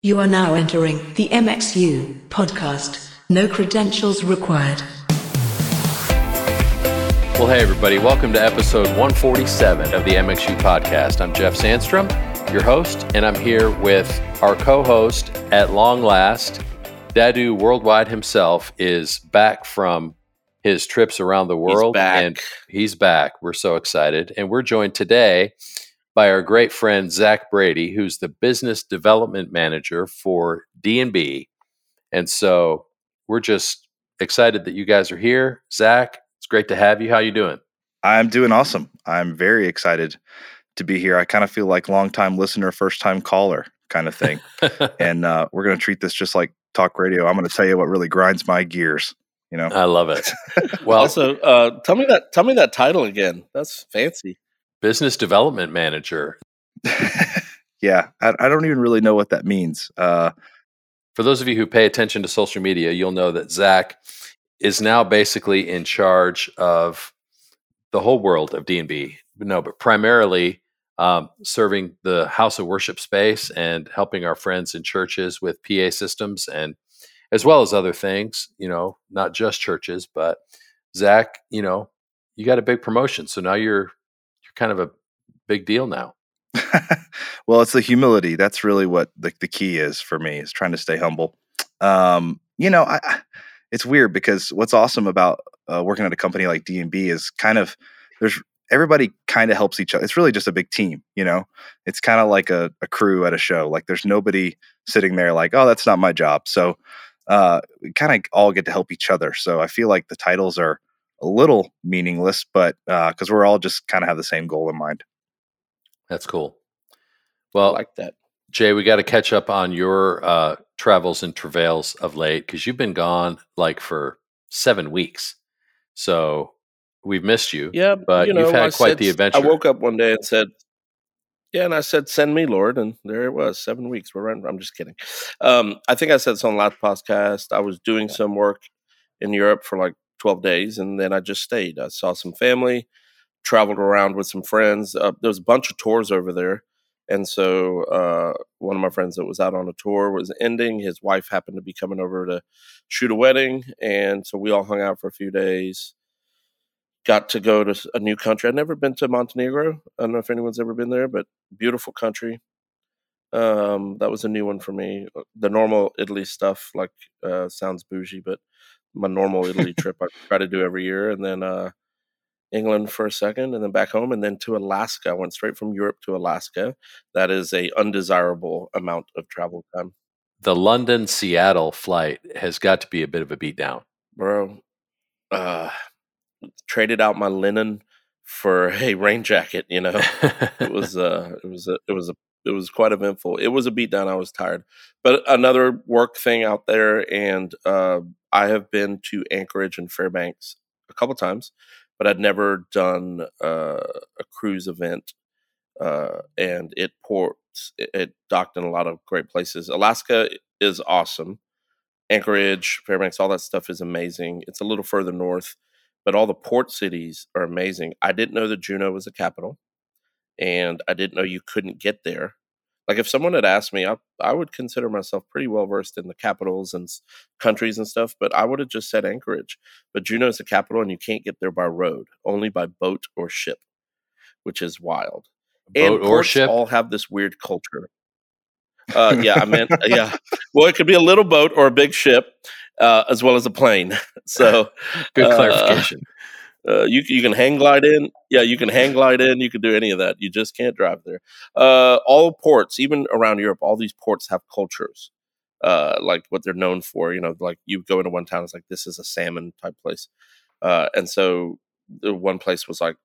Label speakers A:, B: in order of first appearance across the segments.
A: You are now entering the MXU podcast. No credentials required.
B: Well, hey, everybody, welcome to episode 147 of the MXU podcast. I'm Jeff Sandstrom, your host, and I'm here with our co host at long last. Dadu Worldwide himself is back from his trips around the world.
C: He's back.
B: And he's back. We're so excited. And we're joined today by our great friend Zach Brady, who's the business development manager for D&B. And so we're just excited that you guys are here. Zach, it's great to have you. How you doing?
C: I'm doing awesome. I'm very excited to be here. I kind of feel like long time listener, first time caller kind of thing. and uh, we're going to treat this just like talk radio. I'm going to tell you what really grinds my gears. You know,
B: I love it. Well,
D: also, uh, tell me that tell me that title again. That's fancy.
B: Business development manager.
C: yeah, I, I don't even really know what that means. Uh,
B: For those of you who pay attention to social media, you'll know that Zach is now basically in charge of the whole world of D&B. No, but primarily um, serving the house of worship space and helping our friends in churches with PA systems and as well as other things, you know, not just churches, but Zach, you know, you got a big promotion. So now you're kind of a big deal now.
C: well, it's the humility. That's really what the, the key is for me is trying to stay humble. Um, you know, I, it's weird because what's awesome about uh, working at a company like D and B is kind of there's everybody kind of helps each other. It's really just a big team, you know. It's kind of like a, a crew at a show. Like there's nobody sitting there like, oh, that's not my job. So uh, we kind of all get to help each other. So I feel like the titles are a little meaningless, but because we're all just kind of have the same goal in mind.
B: That's cool.
D: I
B: Well,
D: like that.
B: Jay, we got to catch up on your uh, travels and travails of late because you've been gone like for seven weeks. So we've missed you.
D: Yeah,
B: but
D: you know,
B: you've had
D: I
B: quite
D: said-
B: the adventure.
D: I woke up one day and said, "Yeah," and I said, "Send me, Lord," and there it was, seven weeks. We're right. I'm just kidding. Um, I think I said this on the last podcast. I was doing some work in Europe for like 12 days, and then I just stayed. I saw some family, traveled around with some friends. Uh, there was a bunch of tours over there. And so uh, one of my friends that was out on a tour was ending. His wife happened to be coming over to shoot a wedding, and so we all hung out for a few days. Got to go to a new country. I'd never been to Montenegro. I don't know if anyone's ever been there, but beautiful country. Um, that was a new one for me. Uh, The normal Italy stuff like uh, sounds bougie, but my normal Italy trip I try to do every year, and then uh, England for a second, and then back home, and then to Alaska. I went straight from Europe to Alaska. That is a undesirable amount of travel time,
B: the London Seattle flight has got to be a bit of a beatdown.
D: bro. Uh, traded out my linen for a rain jacket. You know, it was uh, it was a, it was a it was quite eventful. It was a beatdown. I was tired, but another work thing out there, and uh, I have been to Anchorage and Fairbanks a couple times, but I'd never done uh, a cruise event, uh, and it ports it, it docked in a lot of great places. Alaska is awesome. Anchorage, Fairbanks, all that stuff is amazing. It's a little further north, but all the port cities are amazing. I didn't know that Juneau was a capital, and I didn't know you couldn't get there. Like if someone had asked me, I, I would consider myself pretty well versed in the capitals and countries and stuff, but I would have just said Anchorage. But Juneau is the capital, and you can't get there by road, only by boat or ship, which is wild. and
B: Boat or
D: ports
B: ship?
D: all have this weird culture. Uh, yeah, I meant yeah. Well, it could be a little boat or a big ship, uh, as well as a plane. So
B: Good
D: uh,
B: clarification.
D: Uh, you you can hang glide in. Yeah, you can hang glide in. You can do any of that. You just can't drive there. Uh, all ports, even around Europe, all these ports have cultures, uh, like what they're known for. You know, like you go into one town, it's like this is a salmon type place, uh, and so the one place was like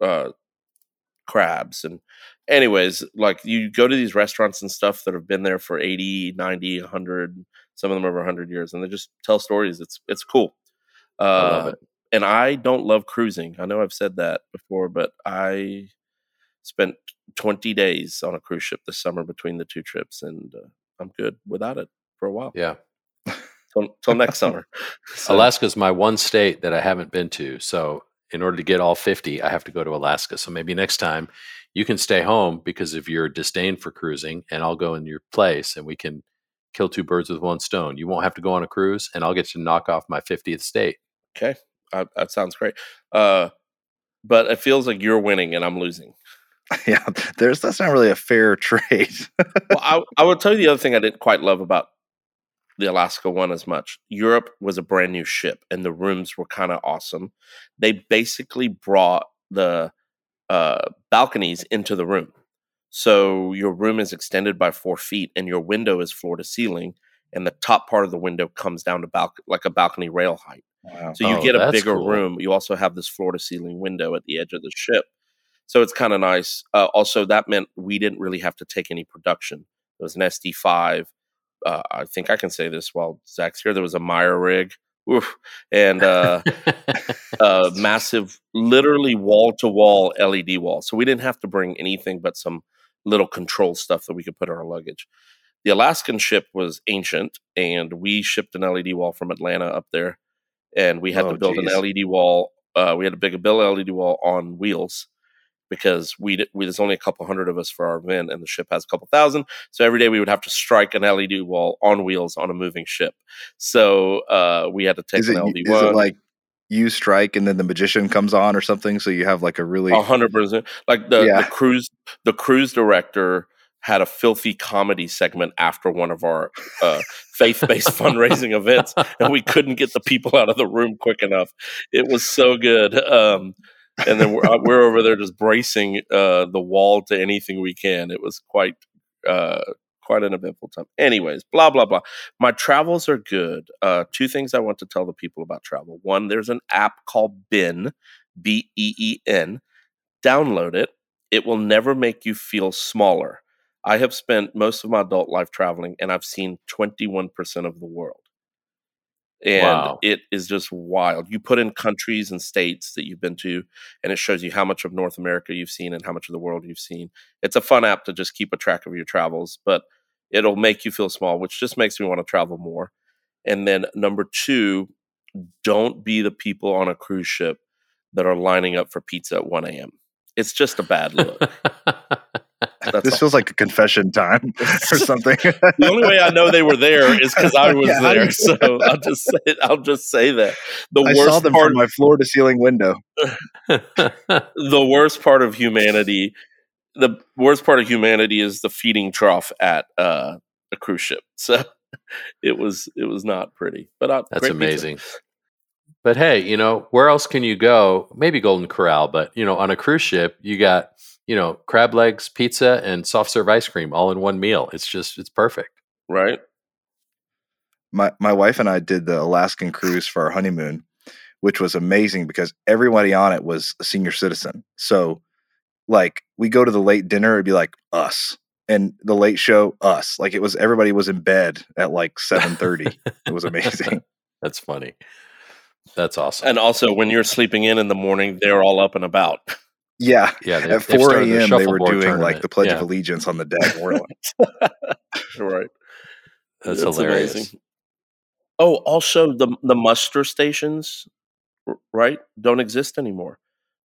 D: uh, crabs and anyways like you go to these restaurants and stuff that have been there for 80 90 100 some of them over 100 years and they just tell stories it's it's cool uh,
B: I love it.
D: And I don't love cruising. I know I've said that before, but I spent 20 days on a cruise ship this summer between the two trips, and uh, I'm good without it for a while.
B: Yeah.
D: Till, till next summer. So,
B: Alaska's my one state that I haven't been to. So in order to get all 50, I have to go to Alaska. So maybe next time you can stay home because of your disdain for cruising and I'll go in your place and we can kill two birds with one stone. You won't have to go on a cruise, and I'll get to knock off my 50th state.
D: Okay, uh, that sounds great. Uh, but it feels like you're winning and I'm losing.
C: yeah, there's that's not really a fair trade.
D: well, I, I will tell you the other thing I didn't quite love about the Alaska one as much. Europe was a brand new ship, and the rooms were kind of awesome. They basically brought the uh, balconies into the room, so your room is extended by four feet, and your window is floor to ceiling, and the top part of the window comes down to bal- like a balcony rail height.
C: Wow.
D: So you
B: Oh,
D: get a bigger
B: cool.
D: room. You also have this floor to ceiling window at the edge of the ship. So it's kind of nice. Uh, also, that meant we didn't really have to take any production. It was an SD5. Uh, I think I can say this while Zach's here. There was a Meyer rig. Oof. And uh, a massive, literally wall to wall LED wall. So we didn't have to bring anything but some little control stuff that we could put in our luggage. The Alaskan ship was ancient, and we shipped an LED wall from Atlanta up there, and we had
C: Oh,
D: to build
C: geez.
D: an LED wall. Uh, we had to big a build LED wall on wheels because we, we there's only a couple hundred of us for our event, and the ship has a couple thousand. So every day we would have to strike an LED wall on wheels on a moving ship. So uh, we had to take
C: is it
D: an LED
C: is
D: one.
C: it like you strike and then the magician comes on or something? So you have like a really
D: A hundred percent. Like the,
C: Yeah.
D: the cruise, the cruise director had a filthy comedy segment after one of our uh, faith-based fundraising events, and we couldn't get the people out of the room quick enough. It was so good. Um, and then we're, uh, we're over there just bracing uh, the wall to anything we can. It was quite uh, quite an eventful time. Anyways, blah blah blah. My travels are good. Uh, two things I want to tell the people about travel. One, there's an app called Been, B E E N. Download it. It will never make you feel smaller. I have spent most of my adult life traveling, and I've seen 21% of the world. And
B: Wow.
D: it is just wild. You put in countries and states that you've been to, and it shows you how much of North America you've seen and how much of the world you've seen. It's a fun app to just keep a track of your travels, but it'll make you feel small, which just makes me want to travel more. And then number two, don't be the people on a cruise ship that are lining up for pizza at 1 a.m. It's just a bad look. That's
C: this
D: all.
C: feels like a confession time or something.
D: the only way I know they were there is because I was
C: Yeah,
D: there.
C: you-
D: So I'll just say I'll just say that the
C: I
D: worst
C: saw them
D: part
C: from my floor to ceiling window.
D: the worst part of humanity the worst part of humanity is the feeding trough at uh, a cruise ship. So it was it was not pretty, but uh,
B: That's
D: great pizza.
B: amazing. But hey, you know, where else can you go? Maybe Golden Corral, but you know, on a cruise ship, you got, you know, crab legs, pizza, and soft serve ice cream all in one meal. It's just it's perfect.
D: right?
C: My my wife and I did the Alaskan cruise for our honeymoon, which was amazing because everybody on it was a senior citizen. So like we go to the late dinner, it'd be like us. And the late show, us. Like it was everybody was in bed at like seven thirty. it was amazing.
B: That's funny. That's awesome.
D: And also, when you're sleeping in in the morning, they're all up and about.
C: Yeah.
B: yeah, they,
C: At four
B: started their
C: AM they were
B: shuffleboard
C: doing like the Pledge
B: Yeah,
C: of Allegiance on the deck. We're like,
D: right.
B: That's
D: It's
B: hilarious.
D: amazing. Oh, also the the muster stations, right, don't exist anymore.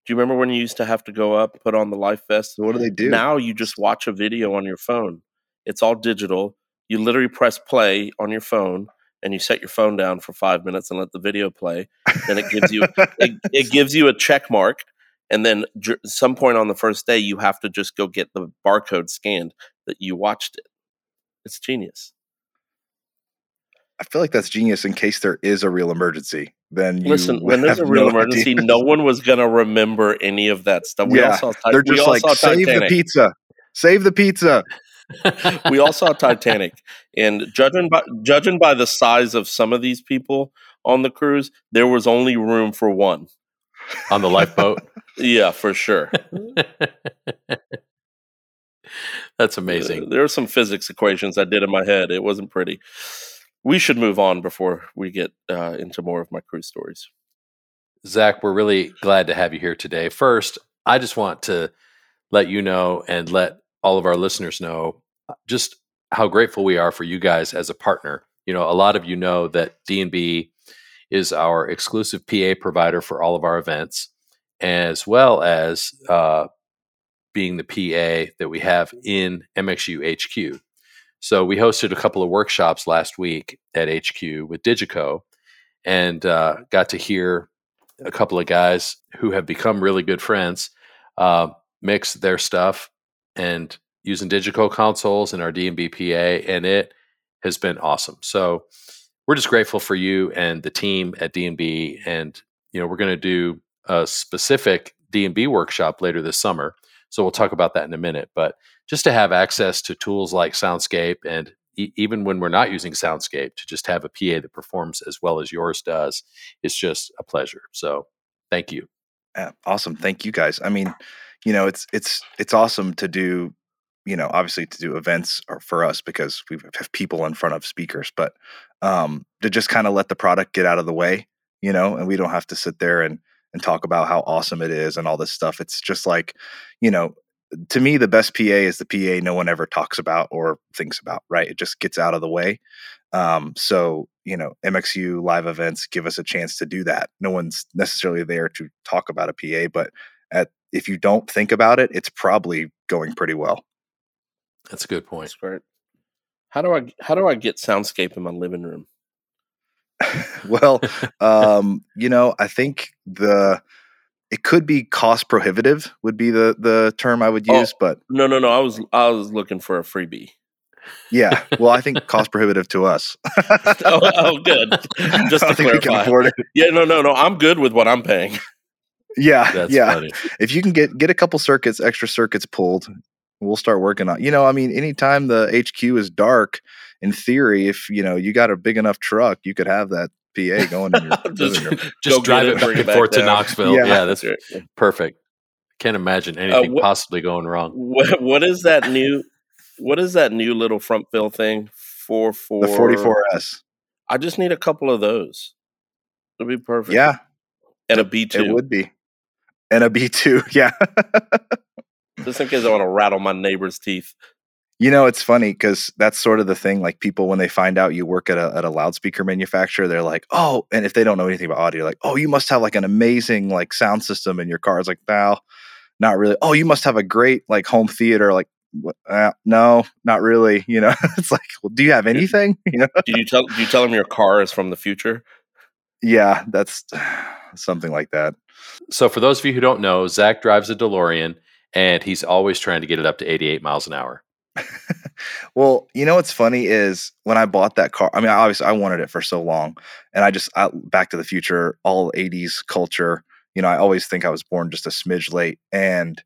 D: Do you remember when you used to have to go up, put on the life vest?
C: what do they do?
D: Now you just watch a video on your phone. It's all digital. You literally press play on your phone and you set your phone down for five minutes and let the video play. Then it gives you it, it gives you a check mark. And then j- some point on the first day, you have to just go get the barcode scanned that you watched it. It's genius.
C: I feel like that's genius in case there is a real emergency. Then you
D: Listen, when there's a real
C: no
D: emergency,
C: idea.
D: no one was going to remember any of that stuff. We all saw, Ti-
C: They're
D: we
C: just
D: all
C: like
D: saw
C: save the pizza, save the pizza.
D: we all saw Titanic, and judging by judging by the size of some of these people on the cruise, there was only room for one.
B: on the lifeboat.
D: Yeah, for sure.
B: That's amazing.
D: there are some physics equations I did in my head. It wasn't pretty. We should move on before we get uh, into more of my cruise stories.
B: Zach, we're really glad to have you here today. First, I just want to let you know and let all of our listeners know uh, just how grateful we are for you guys as a partner. You know, a lot of you know that D&B is our exclusive PA provider for all of our events, as well as uh, being the PA that we have in MXU HQ. So we hosted a couple of workshops last week at HQ with Digico, and uh, got to hear a couple of guys who have become really good friends uh, mix their stuff and using Digico consoles and our D&B PA, and it has been awesome. So we're just grateful for you and the team at D&B, and you know we're going to do a specific D&B workshop later this summer. So we'll talk about that in a minute. But just to have access to tools like Soundscape and e- even when we're not using Soundscape, to just have a PA that performs as well as yours does is just a pleasure. So thank you.
C: Awesome. Thank you guys. I mean, you know, it's it's it's awesome to do, you know, obviously to do events or for us because we have people in front of speakers, but um to just kind of let the product get out of the way, you know, and we don't have to sit there and and talk about how awesome it is and all this stuff. It's just like, you know, to me the best PA is the PA no one ever talks about or thinks about, right? It just gets out of the way. Um, so you know, MXU live events give us a chance to do that. No one's necessarily there to talk about a PA, but at if you don't think about it, it's probably going pretty well.
B: That's a good point.
D: That's. How do I how do I get soundscape in my living room?
C: well, um, you know, I think the it could be cost prohibitive would be the the term I would
D: Oh.
C: use, but
D: No, no, no. I was I was looking for a freebie.
C: yeah, well, I think cost prohibitive to us.
D: oh, oh, good. Just
C: I
D: to
C: think we can
D: clarify.
C: afford it.
D: Yeah, no, no, no. I'm good with what I'm paying.
C: Yeah,
B: That's
C: yeah.
B: funny.
C: If you can get get a couple circuits, extra circuits pulled, we'll start working on. You know, I mean, anytime the HQ is dark, in theory, if you know you got a big enough truck, you could have that PA going in your
D: Just-
C: living room.
B: Just drive
D: it,
B: it back
D: it
B: and
D: back
B: forth to. Knoxville.
C: Yeah.
B: Yeah, that's
D: right.
B: perfect. Can't imagine uh, anything
D: what-
B: possibly going wrong.
D: What, what is that new? What is that new little front fill thing? Four four.
C: The 44S.
D: I just need a couple of those. It'll be perfect.
C: Yeah,
D: and a b2
C: it
D: two,
C: would be. And a B2, yeah.
D: Just in case I want to rattle my neighbor's teeth.
C: You know, it's funny because that's sort of the thing. Like people, when they find out you work at a at a loudspeaker manufacturer, they're like, "Oh," and if they don't know anything about audio, like, "Oh, you must have like an amazing like sound system in your car." It's like, "No, not really." "Oh, you must have a great like home theater." Like, "What? Uh, no, not really. You know, it's like, well, do you have anything? You know,
D: Do you tell? Do you tell them your car is from the future?
C: yeah, that's something like that.
B: So, for those of you who don't know, Zach drives a DeLorean and he's always trying to get it up to 88 miles an hour.
C: Well, you know what's funny is when I bought that car. I mean, obviously, I wanted it for so long, and I just I, Back to the Future, all '80s culture. You know, I always think I was born just a smidge late, and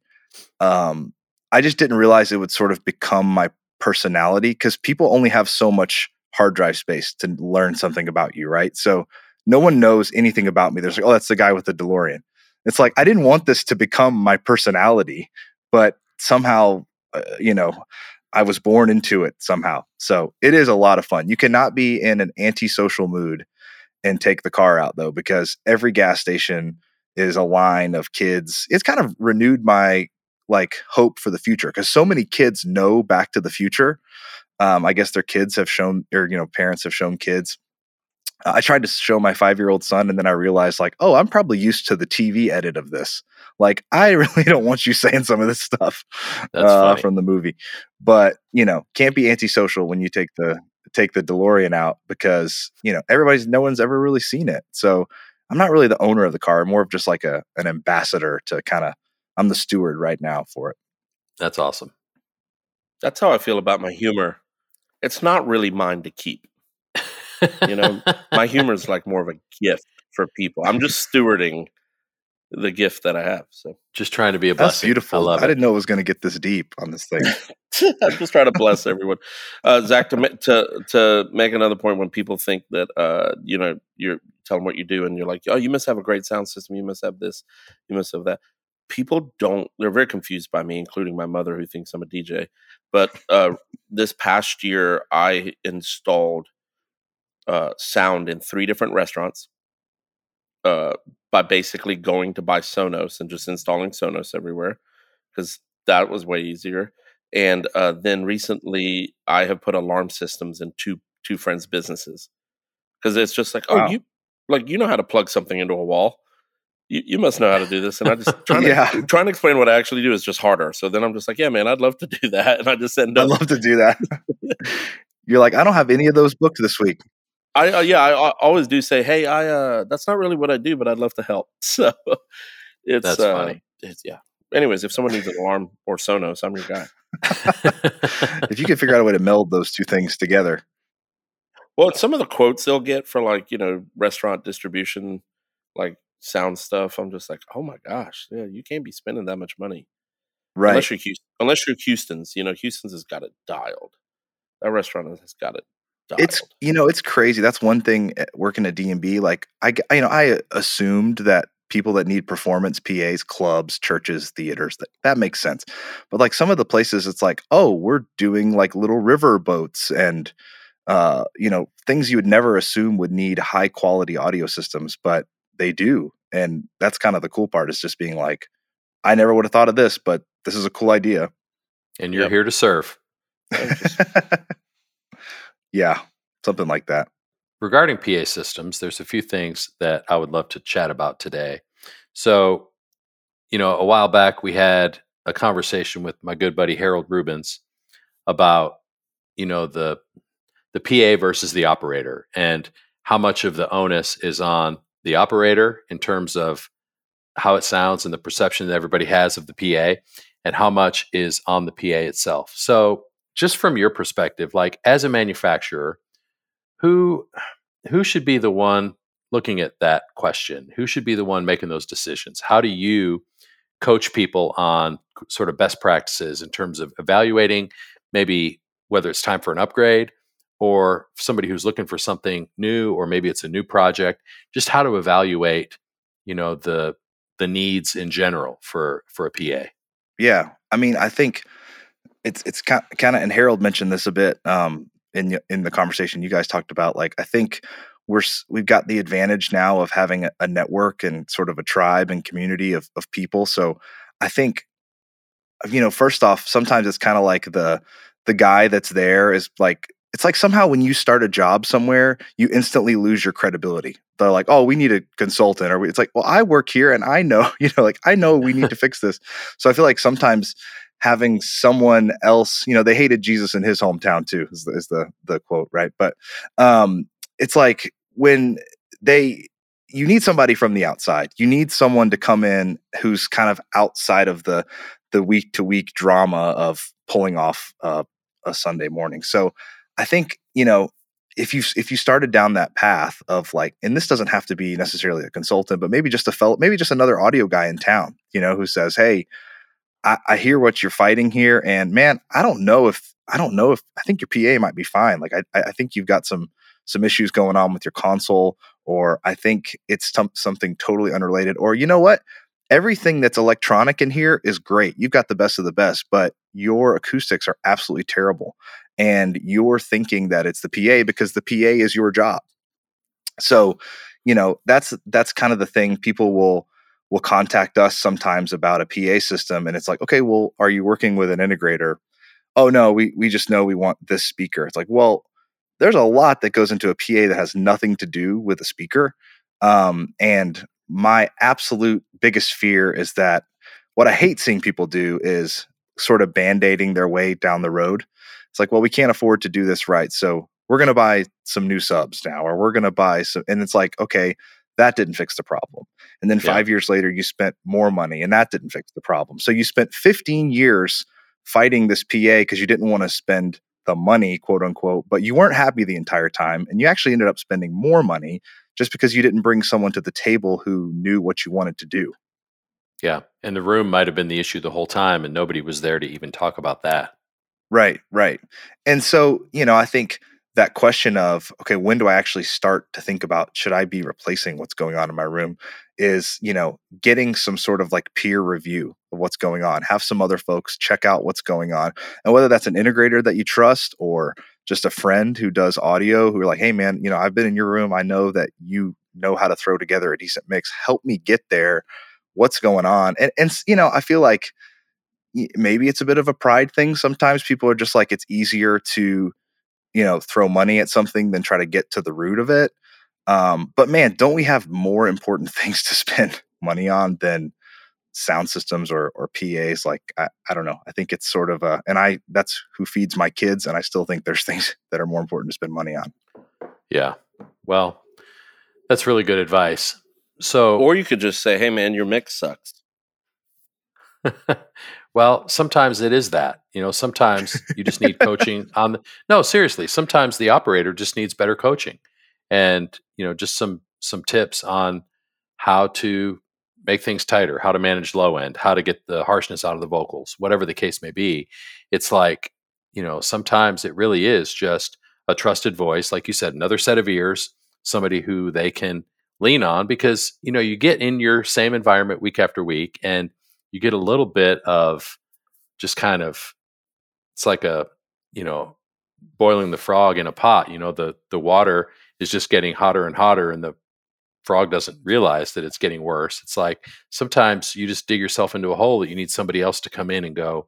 C: um, I just didn't realize it would sort of become my personality because people only have so much hard drive space to learn something about you, right? So no one knows anything about me. There's like, oh, that's the guy with the DeLorean. It's like I didn't want this to become my personality, but somehow, uh, you know, I was born into it somehow. So it is a lot of fun. You cannot be in an antisocial mood and take the car out though, because every gas station is a line of kids. It's kind of renewed my like hope for the future because so many kids know Back to the Future. Um, I guess their kids have shown, or you know, parents have shown kids. I tried to show my five year old son, and then I realized, like, oh, I'm probably used to the TV edit of this. Like, I really don't want you saying some of this stuff uh, from the movie. But you know, can't be antisocial when you take the take the DeLorean out because you know everybody's no one's ever really seen it. So I'm not really the owner of the car. I'm more of just like a an ambassador to kind of. I'm the steward right now for it.
B: That's awesome.
D: That's how I feel about my humor. It's not really mine to keep. You know, My humor is like more of a gift for people. I'm just stewarding the gift that I have. So
B: just trying to be a
C: That's
B: blessing.
C: beautiful.
B: I love it.
C: didn't know it was going to get this deep on this thing.
D: I'm just trying to bless everyone. Uh, Zach, to, ma- to to make another point, when people think that uh, you know you're telling what you do, and you're like, oh, you must have a great sound system, you must have this, you must have that. People don't. They're very confused by me, including my mother, who thinks I'm a DJ. But uh, this past year, I installed uh, sound in three different restaurants uh, by basically going to buy Sonos and just installing Sonos everywhere because that was way easier. And uh, then recently, I have put alarm systems in two two friends' businesses because it's just like, oh,
C: Wow.
D: you like you know how to plug something into a wall. you, you must know how to do this. And I just trying to trying to explain what I actually do is just harder. So then I'm just like, yeah, man, I'd love to do that. And I just end
C: I'd love to do that. You're like, I don't have any of those booked this week.
D: I uh, yeah, I, I always do say, hey, I uh, that's not really what I do, but I'd love to help. So it's
B: That's
D: uh,
B: funny.
D: It's, yeah. Anyways, if someone needs an alarm or Sonos, I'm your guy.
C: If you could figure out a way to meld those two things together.
D: Well, some of the quotes they'll get for like you know restaurant distribution, like sound stuff. I'm just like, oh my gosh, yeah, you can't be spending that much money
C: Right.
D: unless you're Houston, unless you're Houston's. You know, Houston's has got it dialed. That restaurant has got it dialed.
C: it's you know it's crazy that's one thing working at d&b like i you know i assumed that people that need performance pas clubs churches theaters that, that makes sense but like some of the places it's like oh we're doing like little river boats and uh you know things you would never assume would need high quality audio systems but they do and that's kind of the cool part is just being like i never would have thought of this but this is a cool idea
B: and you're
D: Yep.
B: here to serve.
D: Just-
C: yeah something like that
B: regarding PA systems, there's a few things that I would love to chat about today. So, you know, a while back we had a conversation with my good buddy Harold Rubens about, you know, the the PA versus the operator and how much of the onus is on the operator in terms of how it sounds and the perception that everybody has of the PA and how much is on the PA itself. So, just from your perspective, like as a manufacturer, who who should be the one looking at that question? Who should be the one making those decisions? How do you coach people on sort of best practices in terms of evaluating maybe whether it's time for an upgrade or somebody who's looking for something new or maybe it's a new project? Just how to evaluate you know the the needs in general for for a pa
C: Yeah, I mean, I think it's it's kind of, and Harold mentioned this a bit um, in in the conversation you guys talked about. Like, I think we're we've got the advantage now of having a, a network and sort of a tribe and community of of people. So, I think, you know, first off, sometimes it's kind of like the the guy that's there is like it's like somehow when you start a job somewhere, you instantly lose your credibility. They're like, "Oh, we need a consultant," or we- it's like, "Well, I work here and I know, you know, like I know we need to fix this." So I feel like sometimes having someone else, you know, they hated Jesus in his hometown too, is the, is the the quote, right? But um, it's like when they you need somebody from the outside. You need someone to come in who's kind of outside of the the week to week drama of pulling off uh, a Sunday morning. So I think you know if you if you started down that path of like, and this doesn't have to be necessarily a consultant, but maybe just a fellow, maybe just another audio guy in town, you know, who says, "Hey, I, I hear what you're fighting here, and man, I don't know if I don't know if I think your PA might be fine. Like, I I think you've got some some issues going on with your console, or I think it's some, something totally unrelated, or you know what." Everything that's electronic in here is great. You've got the best of the best, but your acoustics are absolutely terrible and you're thinking that it's the PA because the PA is your job. So, you know, that's that's kind of the thing people will will contact us sometimes about a PA system and it's like, "Okay, well, are you working with an integrator?" "Oh no, we we just know we want this speaker." It's like, "Well, there's a lot that goes into a PA that has nothing to do with a speaker." Um, and my absolute biggest fear is that what I hate seeing people do is sort of band-aiding their way down the road. It's like, well, we can't afford to do this right. So we're going to buy some new subs now, or we're going to buy some. And it's like, okay, that didn't fix the problem. And then
B: Yeah.
C: five years later, you spent more money and that didn't fix the problem. So you spent 15 years fighting this PA because you didn't want to spend the money, quote unquote, but you weren't happy the entire time. And you actually ended up spending more money just because you didn't bring someone to the table who knew what you wanted to do.
B: yeah and the room might have been the issue the whole time and nobody was there to even talk about that
C: Right, right. And so, you know, I think that question of, okay, when do I actually start to think about should I be replacing what's going on in my room is, you know, getting some sort of like peer review of what's going on. Have some other folks check out what's going on. And whether that's an integrator that you trust or just a friend who does audio who are like, hey, man, you know, I've been in your room. I know that you know how to throw together a decent mix. Help me get there. What's going on? And, and you know, I feel like maybe it's a bit of a pride thing. Sometimes people are just like, it's easier to, you know, throw money at something than try to get to the root of it. Um, but man, don't we have more important things to spend money on than sound systems or or PAs. Like I, I don't know. I think it's sort of a and I that's who feeds my kids, and I still think there's things that are more important to spend money on.
B: Yeah. Well, that's really good advice. So
D: Or you could just say, "Hey, man, your mix sucks."
B: well, sometimes it is that. You know, sometimes you just need coaching on the No, seriously, sometimes the operator just needs better coaching and, you know, just some some tips on how to make things tighter, how to manage low end, how to get the harshness out of the vocals, whatever the case may be. It's like, you know, sometimes it really is just a trusted voice, like you said, another set of ears, somebody who they can lean on because, you know, you get in your same environment week after week and you get a little bit of just kind of it's like a, you know, boiling the frog in a pot, you know, the the water is just getting hotter and hotter and the frog doesn't realize that it's getting worse. It's like sometimes you just dig yourself into a hole that you need somebody else to come in and go,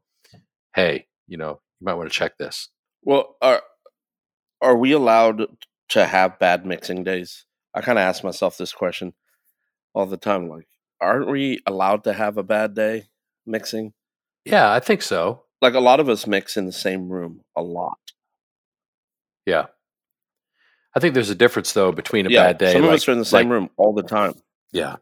B: "Hey, you know, you might want to check this."
D: Well, are are we allowed to have bad mixing days? I kind of ask myself this question all the time. Like, aren't we allowed to have a bad day mixing?
B: Yeah, I think so.
D: Like a lot of us mix in the same room a lot.
B: Yeah. I think there's a difference though between a
D: yeah,
B: bad day.
D: some of
B: like-
D: us are in the same
B: like-
D: room all the time.
B: Yeah.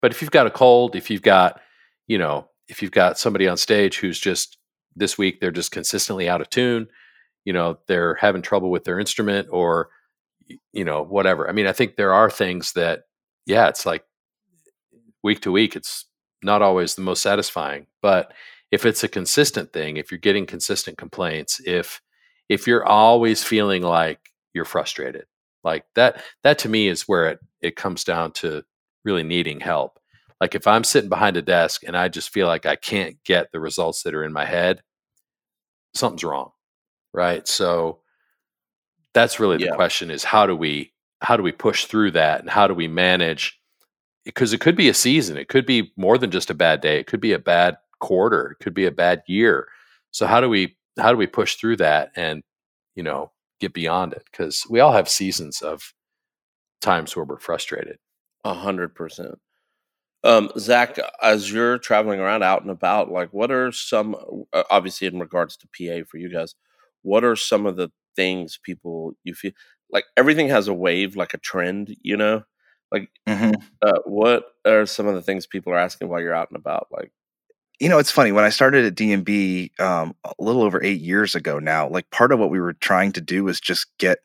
B: But if you've got a cold, if you've got, you know, if you've got somebody on stage who's just this week they're just consistently out of tune, you know, they're having trouble with their instrument or you know, whatever. I mean, I think there are things that yeah, it's like week to week it's not always the most satisfying, but if it's a consistent thing, if you're getting consistent complaints, if if you're always feeling like you're frustrated, like that that to me is where it it comes down to really needing help. Like if I'm sitting behind a desk and I just feel like I can't get the results that are in my head, something's wrong. Right? So that's really the
D: Yeah.
B: question is how do we how do we push through that and how do we manage because it could be a season, it could be more than just a bad day, it could be a bad quarter, it could be a bad year. So how do we how do we push through that and you know get beyond it because we all have seasons of times where we're frustrated.
D: A hundred percent. Um, Zach, as you're traveling around out and about, like, what are some, uh, obviously, in regards to PA for you guys, what are some of the things people you feel like everything has a wave, like a trend, you know? Like, uh, what are some of the things people are asking while you're out and about? Like,
C: you know, it's funny when I started at D&B um, a little over eight years ago now. Like part of what we were trying to do was just get.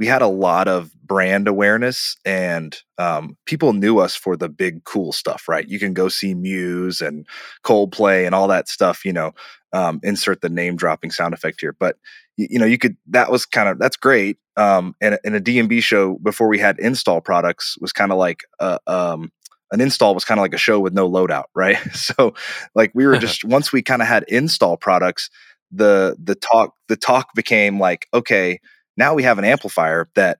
C: We had a lot of brand awareness, and um, people knew us for the big cool stuff, right? You can go see Muse and Coldplay and all that stuff. You know, um, insert the name dropping sound effect here, but you, you know, you could. That was kind of that's great. Um, and, and a D&B show before we had install products was kind of like uh, um, an install was kind of like a show with no loadout, right? So like we were just once we kind of had install products, the the talk the talk became like, okay, now we have an amplifier that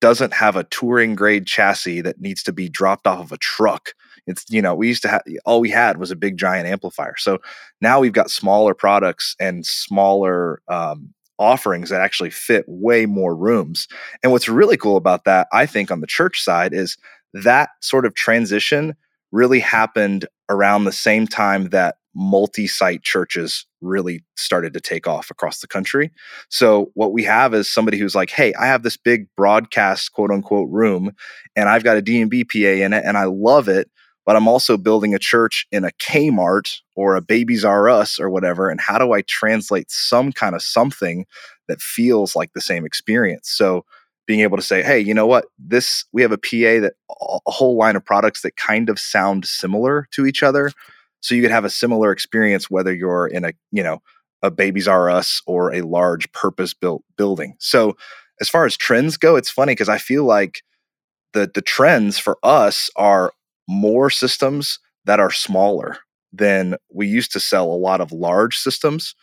C: doesn't have a touring grade chassis that needs to be dropped off of a truck. It's you know, we used to have all we had was a big giant amplifier. So now we've got smaller products and smaller um, offerings that actually fit way more rooms. And what's really cool about that, I think, on the church side is that sort of transition really happened around the same time that multi-site churches really started to take off across the country. So what we have is somebody who's like, "Hey, I have this big broadcast quote unquote room and I've got a D&B PA in it and I love it, but I'm also building a church in a Kmart or a Babies R Us or whatever and how do I translate some kind of something that feels like the same experience?" So being able to say, hey, you know what? This we have a PA that a whole line of products that kind of sound similar to each other. So you could have a similar experience whether you're in a, you know, a Babies R Us or a large purpose built building. So as far as trends go, it's funny because I feel like the the trends for us are more systems that are smaller than we used to sell a lot of large systems.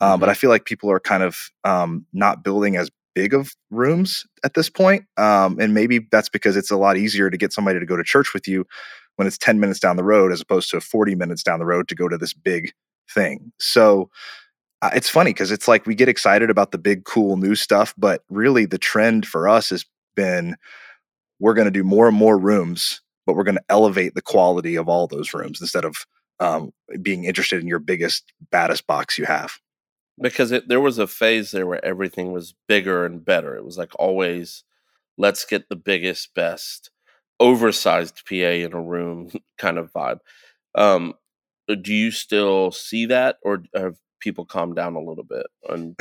C: Um, But I feel like people are kind of um, not building as big of rooms at this point. Um, and maybe that's because it's a lot easier to get somebody to go to church with you when it's 10 minutes down the road as opposed to 40 minutes down the road to go to this big thing. So uh, it's funny because it's like we get excited about the big, cool new stuff, but really the trend for us has been we're going to do more and more rooms but we're going to elevate the quality of all those rooms instead of um, being interested in your biggest, baddest box you have.
D: Because it, there was a phase there where everything was bigger and better. It was like always, let's get the biggest, best, oversized PA in a room kind of vibe. Um, do you still see that, or have people calm down a little bit and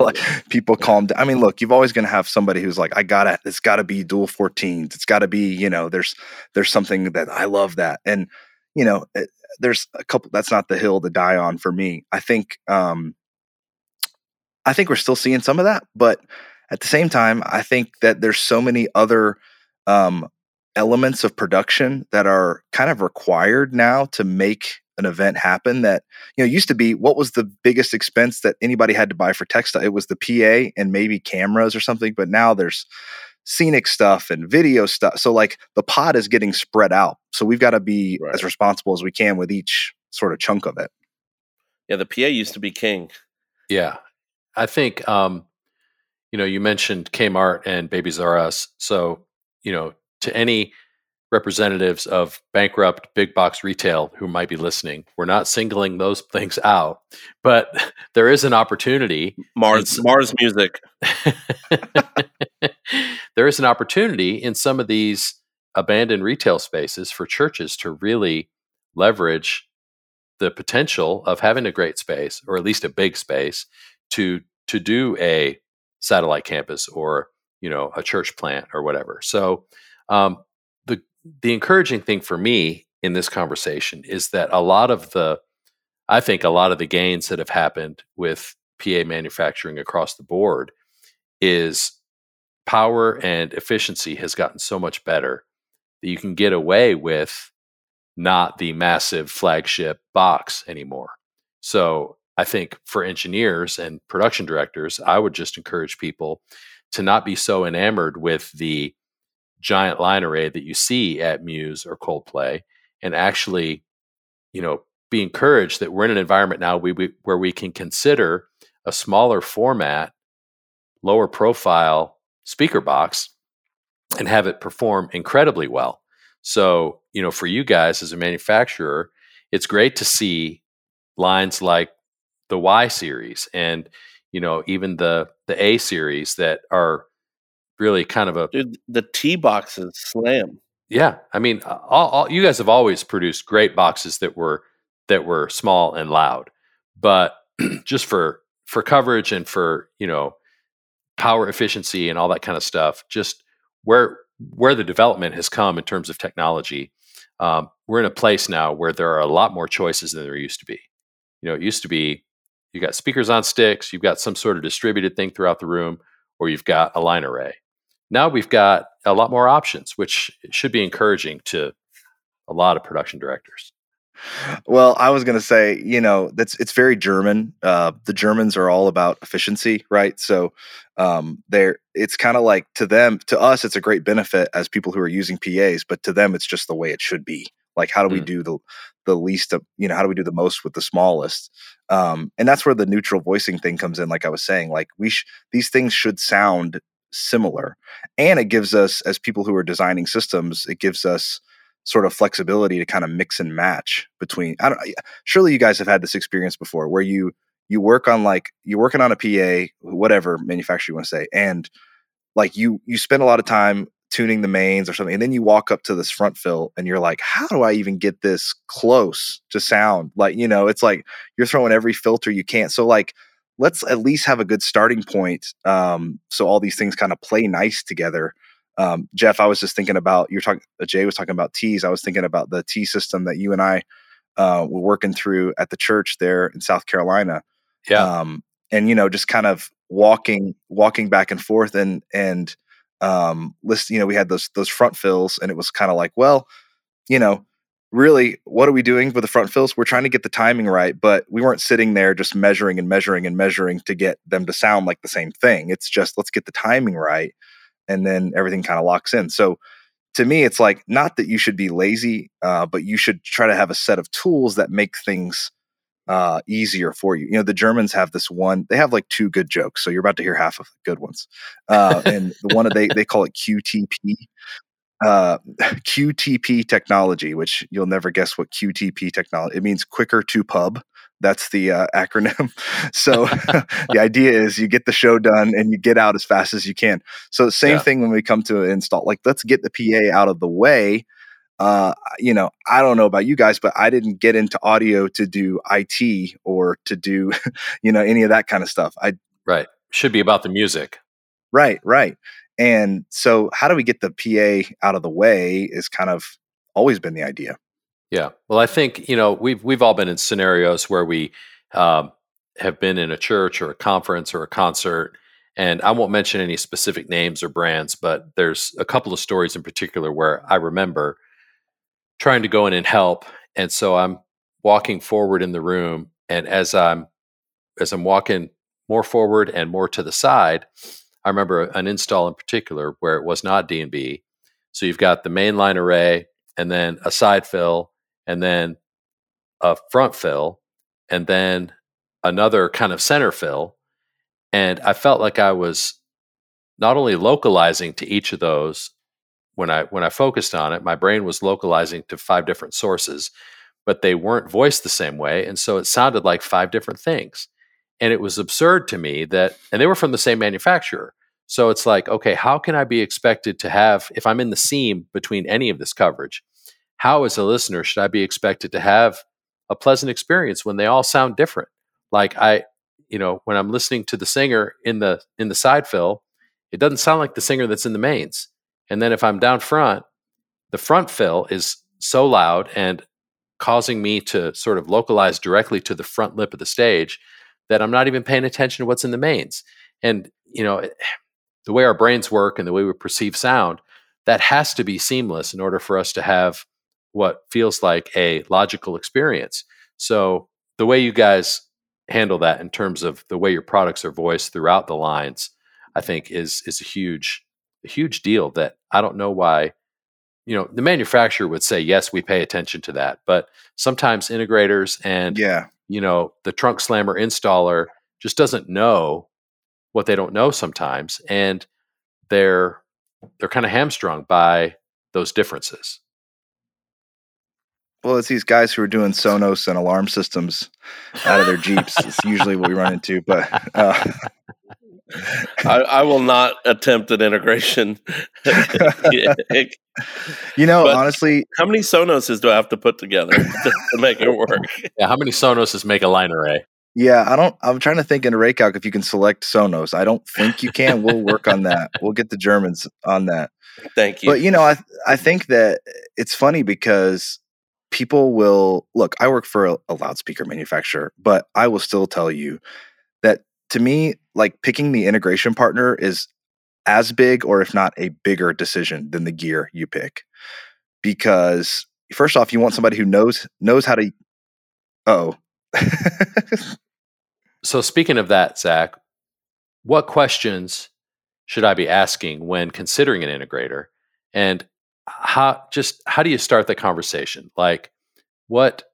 C: like people calm down. I mean, look, you've always going to have somebody who's like, I gotta, it's got to be dual 14s. It's got to be, you know, there's there's something that I love that, and you know, it, there's a couple. That's not the hill to die on for me. I think, um, I think we're still seeing some of that, but at the same time, I think that there's so many other um, elements of production that are kind of required now to make an event happen that you know used to be what was the biggest expense that anybody had to buy for textile? It was the pa and maybe cameras or something but now there's scenic stuff and video stuff so like the pot is getting spread out. So we've got to be right. as responsible as we can with each sort of chunk of it.
D: Yeah the pa used to be king.
B: Yeah. I think um you know you mentioned kmart and babies r us so you know to any representatives of bankrupt big box retail who might be listening. We're not singling those things out, but there is an opportunity.
D: Mars Mars music.
B: there is an opportunity in some of these abandoned retail spaces for churches to really leverage the potential of having a great space or at least a big space to to do a satellite campus or you know a church plant or whatever. So um, the encouraging thing for me in this conversation is that a lot of the, I think a lot of the gains that have happened with PA manufacturing across the board is power and efficiency has gotten so much better that you can get away with not the massive flagship box anymore. So I think for engineers and production directors, I would just encourage people to not be so enamored with the giant line array that you see at Muse or Coldplay, and actually, you know, be encouraged that we're in an environment now we, we, where we can consider a smaller format, lower profile speaker box and have it perform incredibly well. So, you know, for you guys as a manufacturer, it's great to see lines like the Y series and you know even the the A series that are really kind of a
D: Dude, the T boxes slam.
B: Yeah, I mean, all, all, you guys have always produced great boxes that were that were small and loud, but just for for coverage and for you know power efficiency and all that kind of stuff, just where where the development has come in terms of technology, um, we're in a place now where there are a lot more choices than there used to be. You know, it used to be you got speakers on sticks, you've got some sort of distributed thing throughout the room, or you've got a line array now we've got a lot more options, which should be encouraging to a lot of production directors.
C: Well, I was going to say, you know, that's it's very German. Uh, the Germans are all about efficiency, right? So um, they're it's kind of like to them, to us, it's a great benefit as people who are using PAs, but to them, it's just the way it should be. Like, how do we mm. do the the least of you know how do we do the most with the smallest? Um, and that's where the neutral voicing thing comes in. Like I was saying, like we sh- these things should sound similar. And it gives us, as people who are designing systems, it gives us sort of flexibility to kind of mix and match between I don't surely you guys have had this experience before where you you work on like you're working on a PA, whatever manufacturer you want to say, and like you you spend a lot of time tuning the mains or something, and then you walk up to this front fill and you're like, how do I even get this close to sound? Like, you know, it's like you're throwing every filter you can. So like let's at least have a good starting point um, so all these things kind of play nice together. Um, jeff i was just thinking about you're talking uh, jay was talking about tees i was thinking about the T system that you and i uh, were working through at the church there in south carolina
B: yeah.
C: um, and you know just kind of walking walking back and forth and and um list you know we had those those front fills and it was kind of like well you know really, what are we doing with the front fills? We're trying to get the timing right, but we weren't sitting there just measuring and measuring and measuring to get them to sound like the same thing. It's just let's get the timing right, and then everything kind of locks in. So to me, it's like not that you should be lazy, uh, but you should try to have a set of tools that make things uh, easier for you. You know, the Germans have this one. They have like two good jokes, so you're about to hear half of the good ones. Uh, and the one they they call it QTP, uh, QTP technology, which you'll never guess what QTP technology. It means quicker to pub. That's the uh, acronym. so the idea is you get the show done and you get out as fast as you can. So the same yeah. thing when we come to install. Like let's get the PA out of the way. Uh, you know, I don't know about you guys, but I didn't get into audio to do IT or to do, you know, any of that kind of stuff. I
B: right should be about the music.
C: Right, right. And so, how do we get the PA out of the way is kind of always been the idea.
B: Yeah. Well, I think you know we've we've all been in scenarios where we um, have been in a church or a conference or a concert, and I won't mention any specific names or brands, but there's a couple of stories in particular where I remember trying to go in and help, and so I'm walking forward in the room, and as I'm as I'm walking more forward and more to the side, I remember an install in particular where it was not D&B. So you've got the mainline array and then a side fill and then a front fill and then another kind of center fill. And I felt like I was not only localizing to each of those when I when I focused on it, my brain was localizing to five different sources, but they weren't voiced the same way. And so it sounded like five different things. And it was absurd to me that, and they were from the same manufacturer. So it's like, okay, how can I be expected to have, if I'm in the seam between any of this coverage, how as a listener should I be expected to have a pleasant experience when they all sound different? Like I, you know, when I'm listening to the singer in the in the side fill, it doesn't sound like the singer that's in the mains. And then if I'm down front, the front fill is so loud and causing me to sort of localize directly to the front lip of the stage that I'm not even paying attention to what's in the mains. And, you know, the way our brains work and the way we perceive sound, that has to be seamless in order for us to have what feels like a logical experience. So, the way you guys handle that in terms of the way your products are voiced throughout the lines, I think is is a huge a huge deal that I don't know why you know the manufacturer would say yes we pay attention to that but sometimes integrators and
C: yeah
B: you know the trunk slammer installer just doesn't know what they don't know sometimes and they're they're kind of hamstrung by those differences.
C: Well it's these guys who are doing sonos and alarm systems out of their jeeps it's usually what we run into but uh,
D: I, I, will not attempt an integration.
C: you know, but honestly,
D: how many Sonoses do I have to put together to, make it work?
B: Yeah, how many Sonoses make a line array? Eh?
C: Yeah, I don't. I'm trying to think in ArrayCalc if you can select Sonos. I don't think you can. We'll work on that. We'll get the Germans on that.
D: Thank you.
C: But you know, I I think that it's funny because people will look. I work for a, a loudspeaker manufacturer, but I will still tell you that to me, like picking the integration partner is as big or if not a bigger decision than the gear you pick. Because first off you want somebody who knows knows how to oh.
B: So speaking of that zach what questions should i be asking when considering an integrator? And how just how do you start the conversation? Like what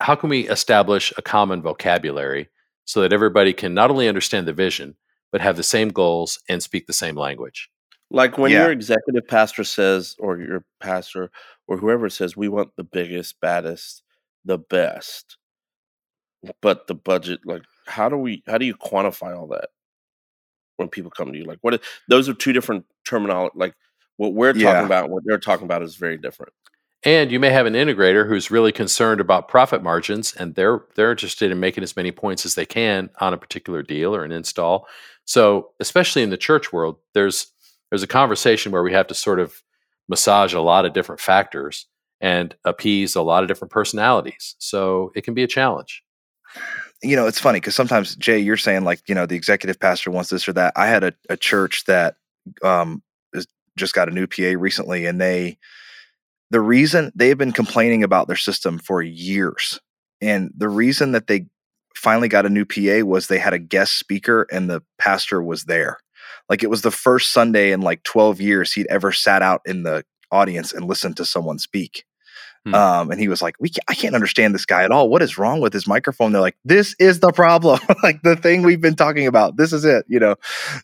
B: how can we establish a common vocabulary so that everybody can not only understand the vision, but have the same goals and speak the same language.
D: Like when yeah. your executive pastor says, or your pastor, or whoever says, we want the biggest, baddest, the best, but the budget, like, how do we, how do you quantify all that when people come to you? Like, what, is, those are two different terminology. Like, what we're talking yeah. about, what they're talking about is very different.
B: And you may have an integrator who's really concerned about profit margins and they're they're interested in making as many points as they can on a particular deal or an install. So, especially in the church world, there's there's a conversation where we have to sort of massage a lot of different factors and appease a lot of different personalities. So, it can be a challenge.
C: You know, it's funny because sometimes Jay, you're saying like, you know, the executive pastor wants this or that. I had a, a church that um, just got a new PA recently, and they the reason they've been complaining about their system for years and the reason that they finally got a new PA was they had a guest speaker and the pastor was there. Like it was the first Sunday in like 12 years he'd ever sat out in the audience and listened to someone speak. Hmm. Um, and he was like, "We, can't, I can't understand this guy at all. What is wrong with his microphone?" They're like, "This is the problem. like the thing we've been talking about. This is it." You know.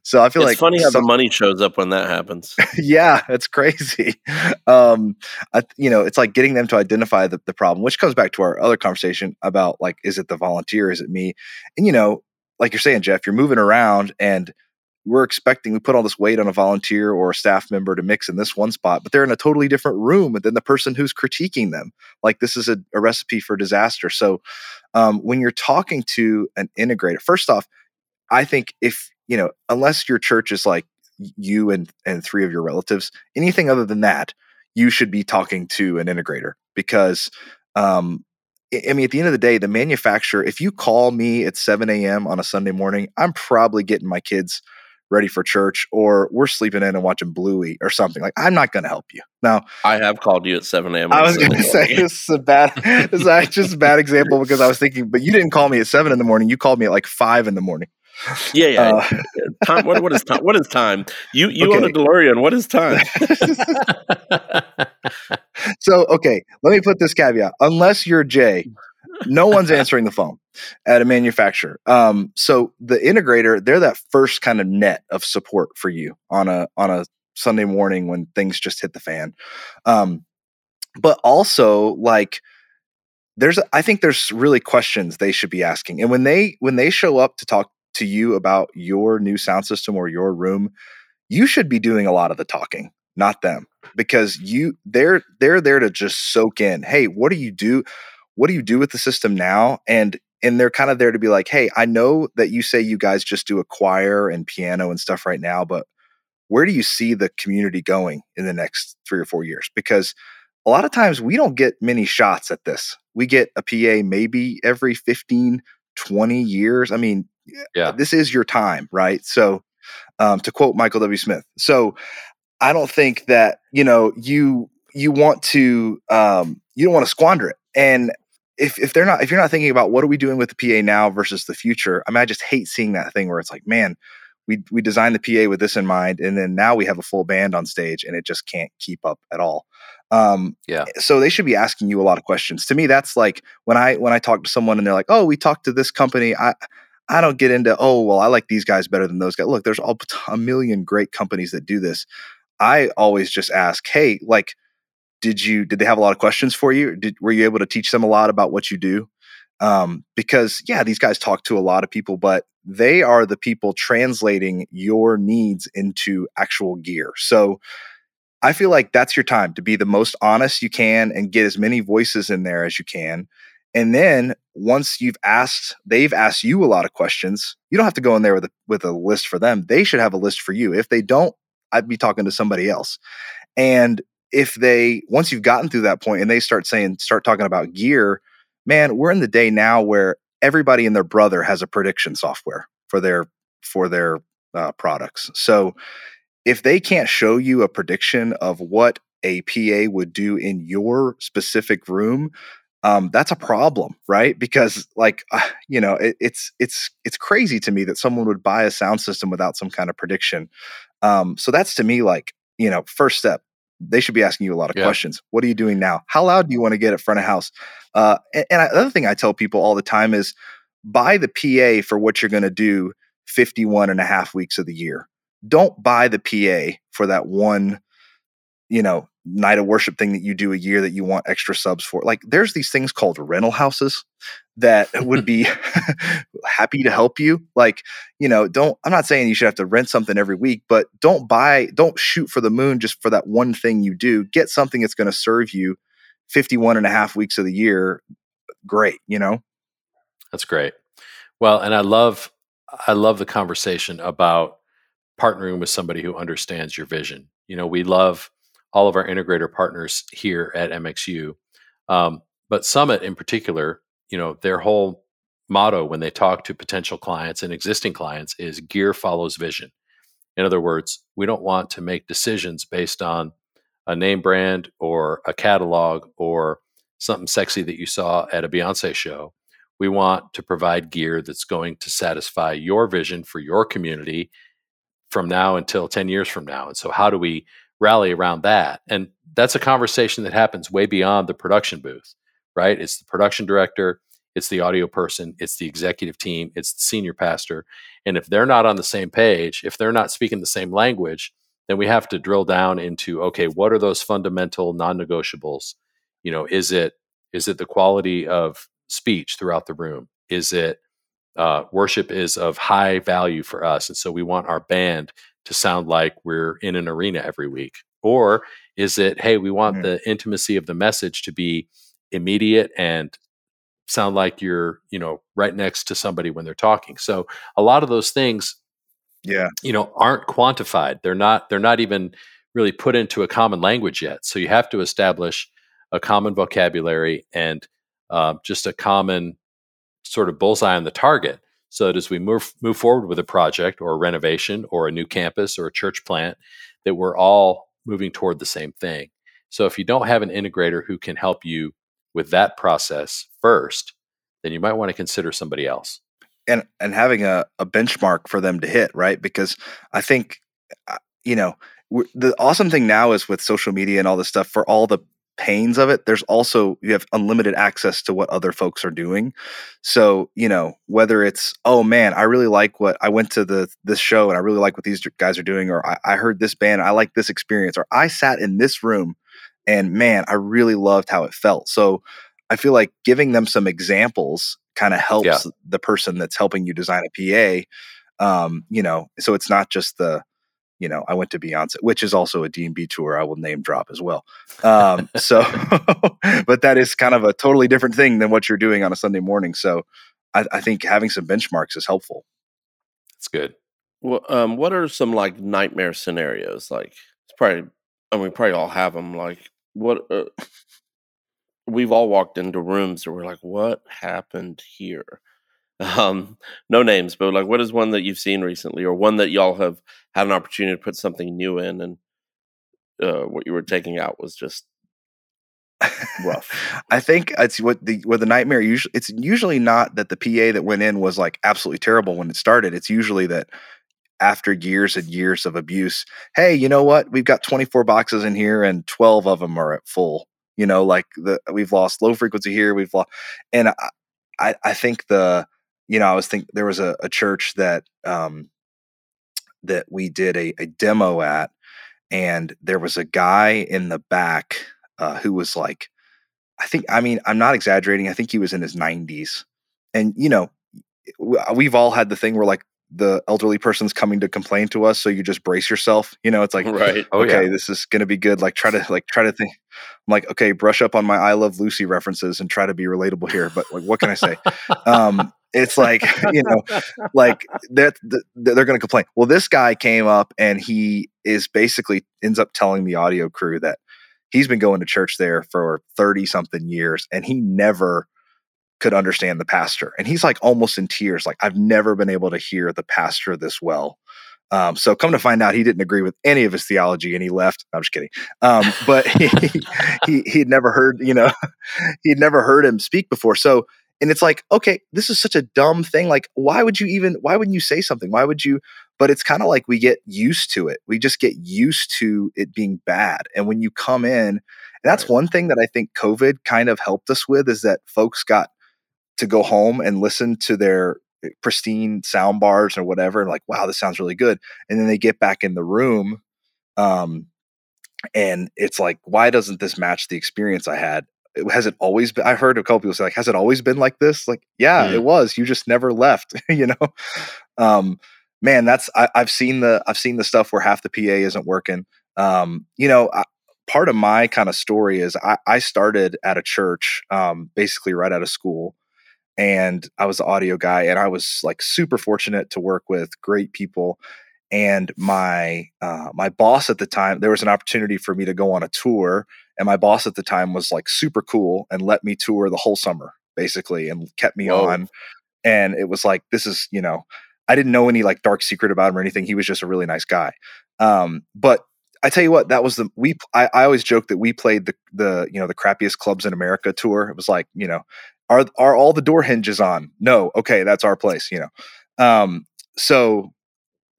C: So I feel
D: it's
C: like
D: funny how some, the money shows up when that happens.
C: yeah, it's crazy. Um, I, you know, it's like getting them to identify the, the problem, which comes back to our other conversation about like, is it the volunteer? Is it me? And you know, like you're saying, Jeff, you're moving around and we're expecting we put all this weight on a volunteer or a staff member to mix in this one spot, but they're in a totally different room than the person who's critiquing them. Like this is a, a recipe for disaster. So um, when you're talking to an integrator, first off, I think if you know, unless your church is like you and and three of your relatives, anything other than that, you should be talking to an integrator because um, I mean, at the end of the day, the manufacturer, if you call me at 7 a.m. on a Sunday morning, I'm probably getting my kids ready for church or we're sleeping in and watching Bluey or something. Like, I'm not going to help you. Now,
D: I have called you at 7 a.m.
C: I was going to say this is a bad, this is just a bad example because I was thinking, but you didn't call me at 7 in the morning. You called me at like 5 in the morning.
D: Yeah, yeah. Uh, time, what, what is time? What is time? You you okay. own a DeLorean. What is time?
C: so okay, let me put this caveat: unless you're Jay, no one's answering the phone at a manufacturer. Um, so the integrator, they're that first kind of net of support for you on a on a Sunday morning when things just hit the fan. Um, but also like there's I think there's really questions they should be asking. And when they when they show up to talk to you about your new sound system or your room, you should be doing a lot of the talking, not them. Because you they're they're there to just soak in, hey, what do you do? What do you do with the system now? And and they're kind of there to be like, hey, I know that you say you guys just do a choir and piano and stuff right now, but where do you see the community going in the next three or four years? Because a lot of times we don't get many shots at this. We get a PA maybe every 15, 20 years. I mean, yeah, this is your time, right? So, um, to quote Michael W. Smith, so I don't think that you know you you want to um, you don't want to squander it. And if if they're not if you're not thinking about what are we doing with the PA now versus the future, I mean, I just hate seeing that thing where it's like, man, we we designed the PA with this in mind, and then now we have a full band on stage, and it just can't keep up at all. Um, yeah. So they should be asking you a lot of questions. To me, that's like when I when I talk to someone and they're like, "Oh, we talked to this company." I I don't get into, "Oh, well, I like these guys better than those guys." Look, there's all, a million great companies that do this. I always just ask, "Hey, like." Did you did they have a lot of questions for you? Did were you able to teach them a lot about what you do? Um, because yeah these guys talk to a lot of people but they are the people translating your needs into actual gear. So i feel like that's your time to be the most honest you can and get as many voices in there as you can. And then once you've asked they've asked you a lot of questions you don't have to go in there with a with a list for them. They should have a list for you. If they don't i'd be talking to somebody else. And if they once you've gotten through that point and they start saying start talking about gear man we're in the day now where everybody and their brother has a prediction software for their for their uh, products. So if they can't show you a prediction of what a pa would do in your specific room um, that's a problem right? Because like uh, you know it, it's it's it's crazy to me that someone would buy a sound system without some kind of prediction. Um, so that's to me like you know first step they should be asking you a lot of yeah. questions. What are you doing now? How loud do you want to get at front of house? Uh, and, and another thing I tell people all the time is buy the PA for what you're going to do 51 and a half weeks of the year. Don't buy the PA for that one, you know, night of worship thing that you do a year that you want extra subs for. Like there's these things called rental houses that would be happy to help you. Like, you know, don't I'm not saying you should have to rent something every week, but don't buy don't shoot for the moon just for that one thing you do. Get something that's going to serve you 51 and a half weeks of the year. Great, you know.
B: That's great. Well, and I love I love the conversation about partnering with somebody who understands your vision. You know, we love all of our integrator partners here at MXU. Um, but Summit in particular, you know, their whole motto when they talk to potential clients and existing clients is gear follows vision. In other words, we don't want to make decisions based on a name brand or a catalog or something sexy that you saw at a Beyonce show. We want to provide gear that's going to satisfy your vision for your community from now until 10 years from now. And so, how do we rally around that. And that's a conversation that happens way beyond the production booth, right? It's the production director, it's the audio person, it's the executive team, it's the senior pastor. And if they're not on the same page, if they're not speaking the same language, then we have to drill down into okay, what are those fundamental non-negotiables? You know, is it is it the quality of speech throughout the room? Is it uh, worship is of high value for us, and so we want our band to sound like we're in an arena every week? Or is it, hey, we want mm-hmm. the intimacy of the message to be immediate and sound like you're, you know, right next to somebody when they're talking. So a lot of those things,
C: yeah,
B: you know, aren't quantified. They're not. They're not even really put into a common language yet. So you have to establish a common vocabulary and uh, just a common sort of bullseye on the target so that as we move move forward with a project or a renovation or a new campus or a church plant that we're all moving toward the same thing. So if you don't have an integrator who can help you with that process first then you might want to consider somebody else.
C: And and having a, a benchmark for them to hit right? Because i think uh, you know the awesome thing now is with social media and all this stuff for all the pains of it there's also you have unlimited access to what other folks are doing so you know whether it's oh man i really like what i went to the this show and i really like what these guys are doing or i, I heard this band i like this experience or i sat in this room and man i really loved how it felt so i feel like giving them some examples kind of helps yeah. the person that's helping you design a pa um you know so it's not just the you know, I went to Beyonce, which is also a D&B tour. I will name drop as well. Um, so, but that is kind of a totally different thing than what you're doing on a Sunday morning. So, I, I think having some benchmarks is helpful.
B: That's good.
D: Well, um, what are some like nightmare scenarios? Like, it's probably, I mean, we probably all have them. Like, what? Uh, we've all walked into rooms where we're like, "What happened here?" Um, no names, but like, what is one that you've seen recently, or one that y'all have had an opportunity to put something new in, and uh, what you were taking out was just rough.
C: I think it's what the what the nightmare usually. It's usually not that the PA that went in was like absolutely terrible when it started. It's usually that after years and years of abuse, hey, you know what? We've got 24 boxes in here, and 12 of them are at full. You know, like the we've lost low frequency here. We've lost, and I, I, I think the you know, I was thinking there was a, a church that um, that we did a, a, demo at, and there was a guy in the back uh, who was like, I think, I mean, I'm not exaggerating. I think he was in his 90s, and you know, we've all had the thing where like the elderly person's coming to complain to us so you just brace yourself you know it's like
D: right
C: oh, okay yeah. this is going to be good like try to like try to think i'm like okay brush up on my i love lucy references and try to be relatable here but like what can i say um it's like you know like that they're going to complain well this guy came up and he is basically ends up telling the audio crew that he's been going to church there for 30 something years and he never could understand the pastor and he's like almost in tears like i've never been able to hear the pastor this well um, so come to find out, he didn't agree with any of his theology, and he left. I'm just kidding. Um, but he, he he'd never heard, you know, he'd never heard him speak before. So and it's like okay this is such a dumb thing like why would you even why wouldn't you say something? Why would you but it's kind of like we get used to it. We just get used to it being bad and when you come in and that's right. one thing that i think covid kind of helped us with is that folks got to go home and listen to their eh, pristine sound bars or whatever and like wow this sounds really good and then they get back in the room um and it's like why doesn't this match the experience i had has it always been i heard a couple people say like has it always been like this? Like yeah mm. it was you just never left you know? Um man that's I, have seen the i've seen the stuff where half the pa isn't working. Um you know I, part of my kind of story is I, I started at a church um basically right out of school and i was the audio guy and i was like super fortunate to work with great people and my uh, my boss at the time there was an opportunity for me to go on a tour and my boss at the time was like super cool and let me tour the whole summer basically and kept me Whoa. on. And it was like, this is, you know, I didn't know any like dark secret about him or anything. He was just a really nice guy. Um, but I tell you what, that was the we. I, I always joke that we played the the you know the crappiest clubs in America tour. It was like you know, are are all the door hinges on? No, okay, that's our place. You know, um, so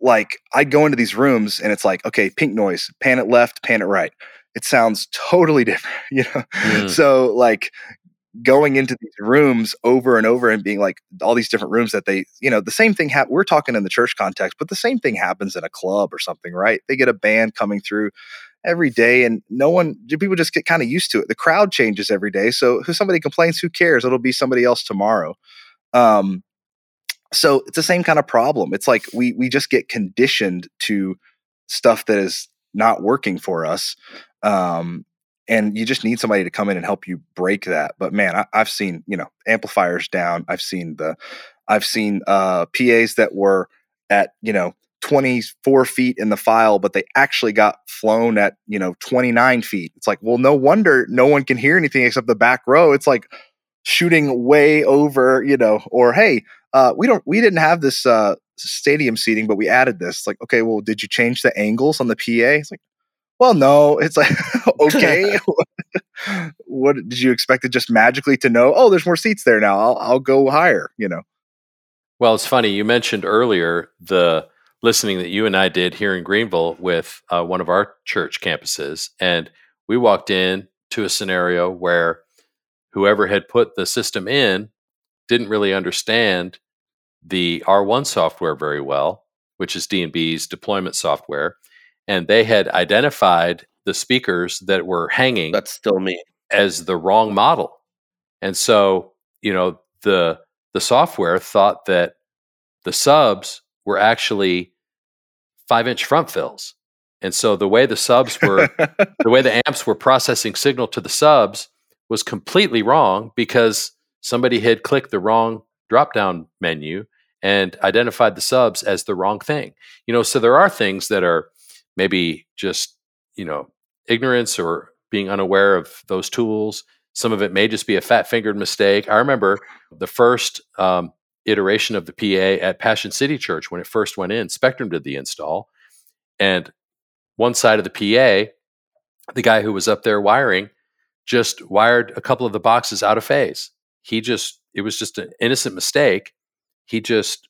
C: like I go into these rooms and it's like okay, pink noise, pan it left, pan it right it sounds totally different. You know,
B: Mm.
C: so like going into these rooms over and over and being like all these different rooms that they, you know, the same thing. Ha- we're talking in the church context, but the same thing happens in a club or something, right? They get a band coming through every day, and no one, people just get kind of used to it. The crowd changes every day, so if somebody complains, who cares? It'll be somebody else tomorrow. Um, so it's the same kind of problem. It's like we we just get conditioned to stuff that is not working for us. Um, and you just need somebody to come in and help you break that. But man, I, I've seen you know amplifiers down. I've seen the, I've seen uh, PAs that were at you know 24 feet in the file, but they actually got flown at you know 29 feet. It's like, well, no wonder no one can hear anything except the back row. It's like shooting way over, you know, or hey, uh, we don't, we didn't have this uh, stadium seating, but we added this. It's like, okay, well, did you change the angles on the PA? It's like, well, no. It's like, okay. what did you expect it just magically to know? Oh, there's more seats there now. I'll I'll go higher. You know.
B: Well, it's funny. You mentioned earlier the listening that you and I did here in Greenville with uh, one of our church campuses, and we walked in to a scenario where whoever had put the system in didn't really understand the R1 software very well, which is D&B's deployment software, and they had identified the speakers that were hanging
D: That's still me.
B: as the wrong model. And so, you know, the the software thought that the subs were actually five inch front fills. And so the way the subs were the way the amps were processing signal to the subs was completely wrong because somebody had clicked the wrong drop down menu and identified the subs as the wrong thing. You know, so there are things that are maybe just, you know, ignorance or being unaware of those tools. Some of it may just be a fat fingered mistake. I remember the first um, iteration of the PA at Passion City Church when it first went in, Spectrum did the install. And one side of the PA, the guy who was up there wiring just wired a couple of the boxes out of phase. He just, it was just an innocent mistake. He just,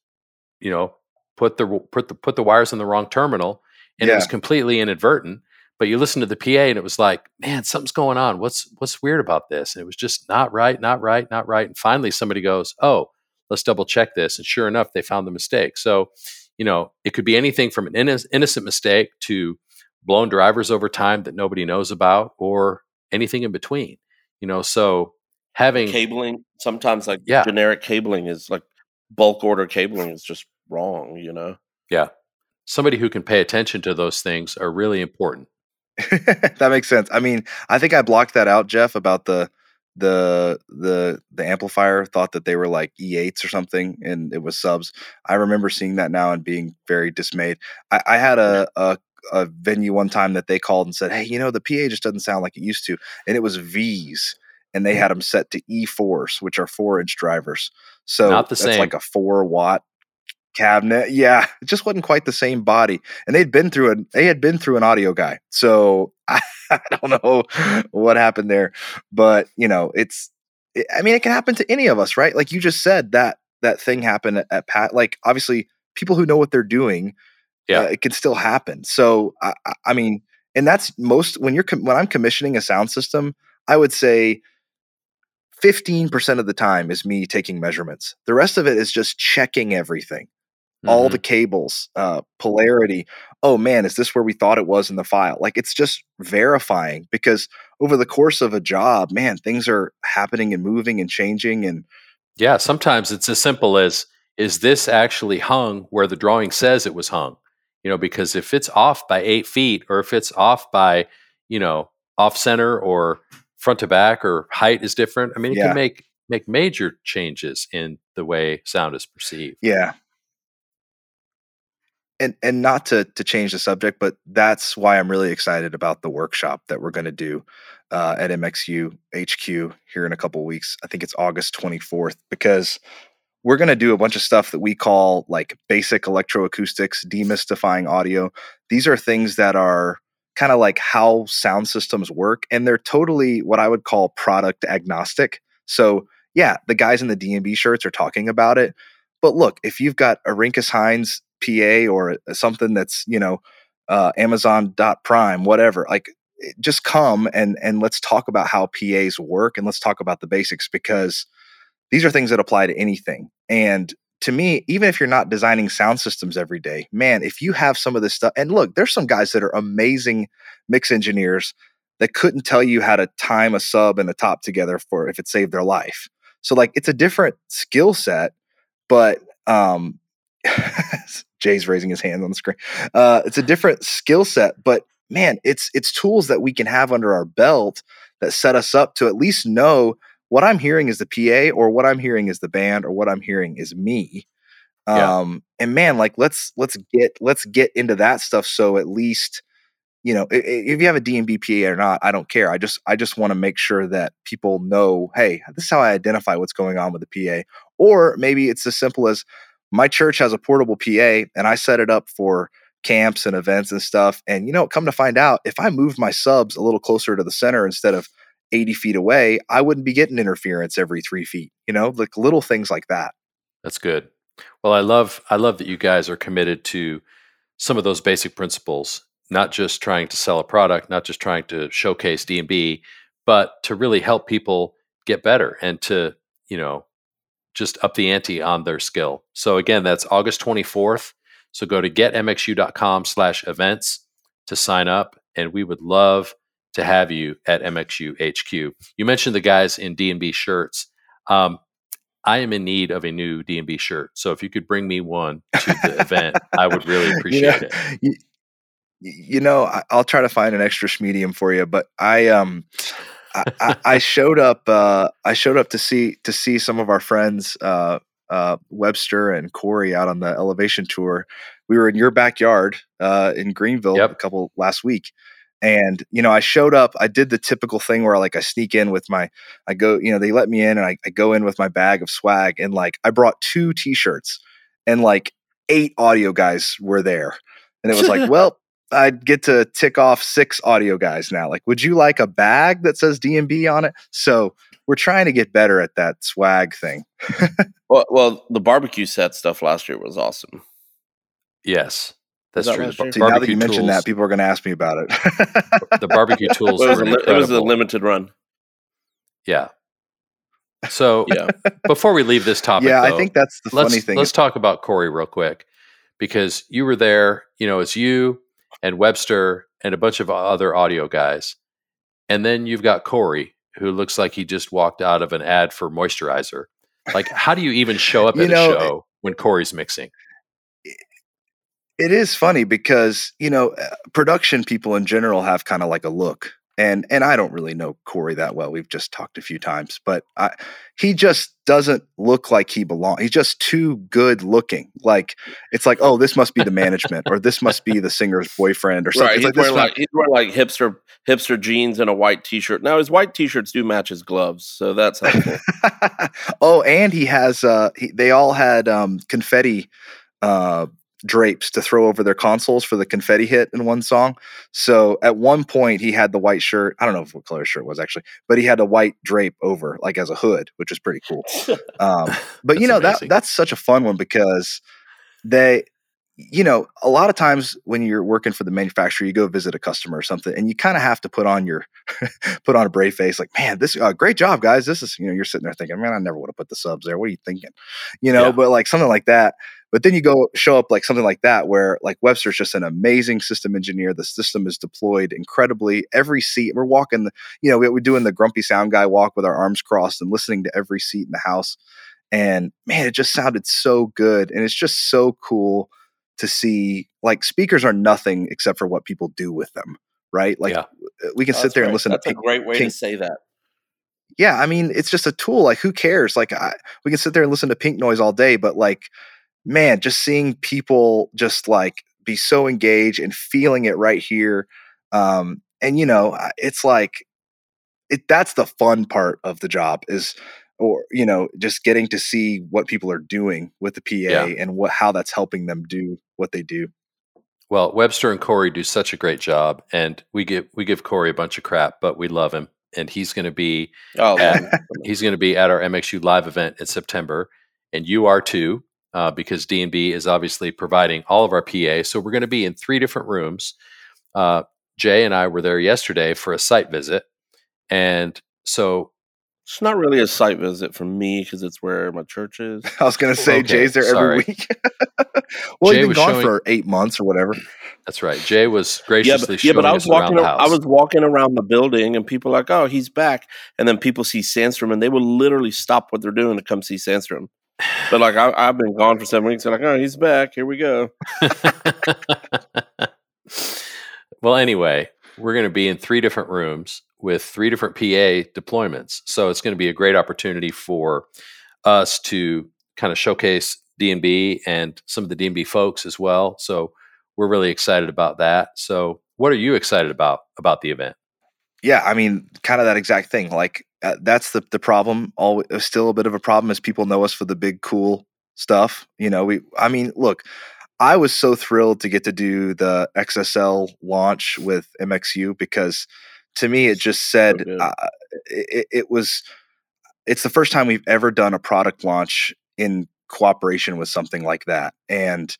B: you know, put the put the put the wires in the wrong terminal, and it was completely inadvertent. But you listen to the PA, and it was like, man, something's going on. What's what's weird about this? And it was just not right, not right, not right. And finally, somebody goes, oh, let's double check this. And sure enough, they found the mistake. So, you know, it could be anything from an inno- innocent mistake to blown drivers over time that nobody knows about, or anything in between. You know, so having
D: Cabling sometimes like
B: Yeah.
D: generic cabling is like bulk order cabling is just wrong. You know.
B: yeah, somebody who can pay attention to those things are really important.
C: that makes sense. I mean, I think I blocked that out, Jeff, about the the the the amplifier thought that they were like E8s or something, and it was subs. I remember seeing that now and being very dismayed. I, I had a, a a venue one time that they called and said, "Hey, you know, the PA just doesn't sound like it used to," and it was V's, and they had them set to E4s, which are four inch drivers. So
B: Not the
C: that's
B: same.
C: like a four watt cabinet. Yeah, it just wasn't quite the same body. And they'd been through a they had been through an audio guy. So I, I don't know what happened there, but you know, it's it, I mean, it can happen to any of us, right? Like you just said that that thing happened at, at Pat. Like obviously, people who know what they're doing,
B: Yeah.
C: uh, it can still happen. So I, I- I mean, and that's most when you're com- when I'm commissioning a sound system, I would say 15% of the time is me taking measurements. The rest of it is just checking everything all
B: Mhm.
C: the cables, uh, polarity. Oh man, is this where we thought it was in the file? Like it's just verifying because over the course of a job, man, things are happening and moving and changing. And
B: Yeah, sometimes it's as simple as is this actually hung where the drawing says it was hung? You know, because if it's off by eight feet or if it's off by, you know, off center or front to back or height is different, I mean, it
C: Yeah.
B: can make make major changes in the way sound is perceived.
C: yeah. And and not to to change the subject, but that's why I'm really excited about the workshop that we're going to do uh, at MXU HQ here in a couple weeks. I think it's August 24th because we're going to do a bunch of stuff that we call like basic electroacoustics, demystifying audio. These are things that are kind of like how sound systems work, and they're totally what I would call product agnostic. So, yeah, the guys in the D&B shirts are talking about it. But look, if you've got a Renkus-Heinz PA or something that's, you know, uh, Amazon dot prime, whatever, like just come and and let's talk about how PAs work and let's talk about the basics because these are things that apply to anything. And to me, even if you're not designing sound systems every day, man, if you have some of this stuff, and look, there's some guys that are amazing mix engineers that couldn't tell you how to time a sub and a top together for if it saved their life. So like it's a different skill set, but um Jay's raising his hand on the screen. Uh it's a different skill set, but man, it's it's tools that we can have under our belt that set us up to at least know what I'm hearing is the PA or what I'm hearing is the band or what I'm hearing is me.
B: Yeah.
C: Um and man, like let's let's get let's get into that stuff so at least you know if you have a D&B PA or not, I don't care. I just I just want to make sure that people know, hey, this is how I identify what's going on with the PA. Or maybe it's as simple as my church has a portable PA and I set it up for camps and events and stuff. And you know, come to find out, if I moved my subs a little closer to the center instead of 80 feet away, I wouldn't be getting interference every three feet, you know, like little things like that.
B: That's good. Well, I love I love that you guys are committed to some of those basic principles, not just trying to sell a product, not just trying to showcase D&B, but to really help people get better and to, you know, just up the ante on their skill. So again, that's August 24th. So go to getmxu.com slash events to sign up. And we would love to have you at MXU HQ. You mentioned the guys in D&B shirts. Um, I am in need of a new D&B shirt. So if you could bring me one to the event, I would really appreciate
C: you know,
B: it.
C: You, you know, I'll try to find an extra medium for you, but I um I, I, I showed up uh I showed up to see to see some of our friends uh uh Webster and Corey out on the elevation tour. We were in your backyard uh in Greenville
B: Yep.
C: a couple last week. And you know, I showed up. I did the typical thing where like I sneak in with my, I go, you know, they let me in, and I, I go in with my bag of swag, and like I brought two T-shirts, and like eight audio guys were there, and it was like, well, I'd get to tick off six audio guys now. Like, would you like a bag that says D&B on it? So we're trying to get better at that swag thing.
D: Well, well, the barbecue set stuff last year was awesome.
B: Yes, that's
D: that
B: true. The?
C: See, now that you mentioned that, people are going to ask me about it.
B: the barbecue tools
D: It was,
B: were
D: a, it was a limited run.
B: Yeah. So
D: Yeah.
B: before we leave this topic,
C: yeah, I think that's the
B: let's
C: funny thing.
B: let's talk about Corey real quick because you were there. You know, it's you and Webster and a bunch of other audio guys, and then you've got Corey who looks like he just walked out of an ad for moisturizer. Like, how do you even show up at
C: know,
B: a show when Corey's mixing?
C: It is funny because you know uh, production people in general have kind of like a look and and i don't really know corey that well we've just talked a few times but I, he just doesn't look like he belongs he's just too good looking like it's like oh this must be the management or this must be the singer's boyfriend or something
D: Right. He's,
C: like,
D: wearing like, he's wearing like hipster hipster jeans and a white t shirt. Now his white t shirts do match his gloves, so that's helpful.
C: oh, and he has uh he, they all had um confetti uh drapes to throw over their consoles for the confetti hit in one song. So at one point he had the white shirt. I don't know what color shirt was actually, but he had a white drape over like as a hood, which is pretty cool. Um but you know
B: amazing.
C: that that's such a fun one because they you know a lot of times when you're working for the manufacturer you go visit a customer or something and you kind of have to put on your put on a brave face like man this uh, great job guys this is you know you're sitting there thinking man i never would have put the subs there what are you thinking you know
B: Yeah.
C: but like something like that but then you go show up like something like that where like webster's just an amazing system engineer. The system is deployed incredibly. Every seat we're walking the you know we- we're doing the grumpy sound guy walk with our arms crossed and listening to every seat in the house. And man it just sounded so good. And it's just so cool to see like speakers are nothing except for what people do with them right? Like
B: Yeah.
C: we can sit there and listen
D: That's
C: to
D: a
C: Pink,
D: great way
C: Pink-
D: to say that.
C: yeah i mean it's just a tool. Like who cares? Like I, we can sit there and listen to pink noise all day but like man just seeing people just like be so engaged and feeling it right here um and you know it's like it that's the fun part of the job is or you know just getting to see what people are doing with the PA
B: Yeah.
C: and what how that's helping them do what they do
B: Well, Webster and Corey do such a great job, and we give we give Corey a bunch of crap, but we love him, and he's going to be
D: Oh,
B: at, he's going to be at our MXU live event in September, and you are too, uh, because D and B is obviously providing all of our PA. So we're going to be in three different rooms. Uh, Jay and I were there yesterday for a site visit, and so
D: It's not really a site visit for me because it's where my church is.
C: I was gonna say
B: Okay,
C: Jay's there
B: sorry.
C: every week. well,
B: Jay
C: he's been
B: was
C: gone
B: showing-
C: for eight months or whatever.
B: that's right. Jay was
D: Yeah,
B: graciously
D: but, yeah,
B: showing
D: but I
B: us
D: was walking.
B: around the
D: ar-
B: house.
D: I was walking around the building, and people are like, "Oh, he's back!" And then people see Sandstrom, and they will literally stop what they're doing to come see Sandstrom. But like, I, I've been gone for seven weeks. They're like, "Oh, he's back. Here we go."
B: well, anyway, we're going to be in three different rooms with three different PA deployments. So it's going to be a great opportunity for us to kind of showcase D&B and some of the D&B folks as well. So we're really excited about that. So what are you excited about about the event?
C: Yeah, I mean, kind of that exact thing. Like uh, that's the the problem. All still a bit of a problem is people know us for the big cool stuff. You know, we. I mean, look, I was so thrilled to get to do the XSL launch with MXU because to me it just said
D: good.
C: uh, it, it was. It's the first time we've ever done a product launch in cooperation with something like that, and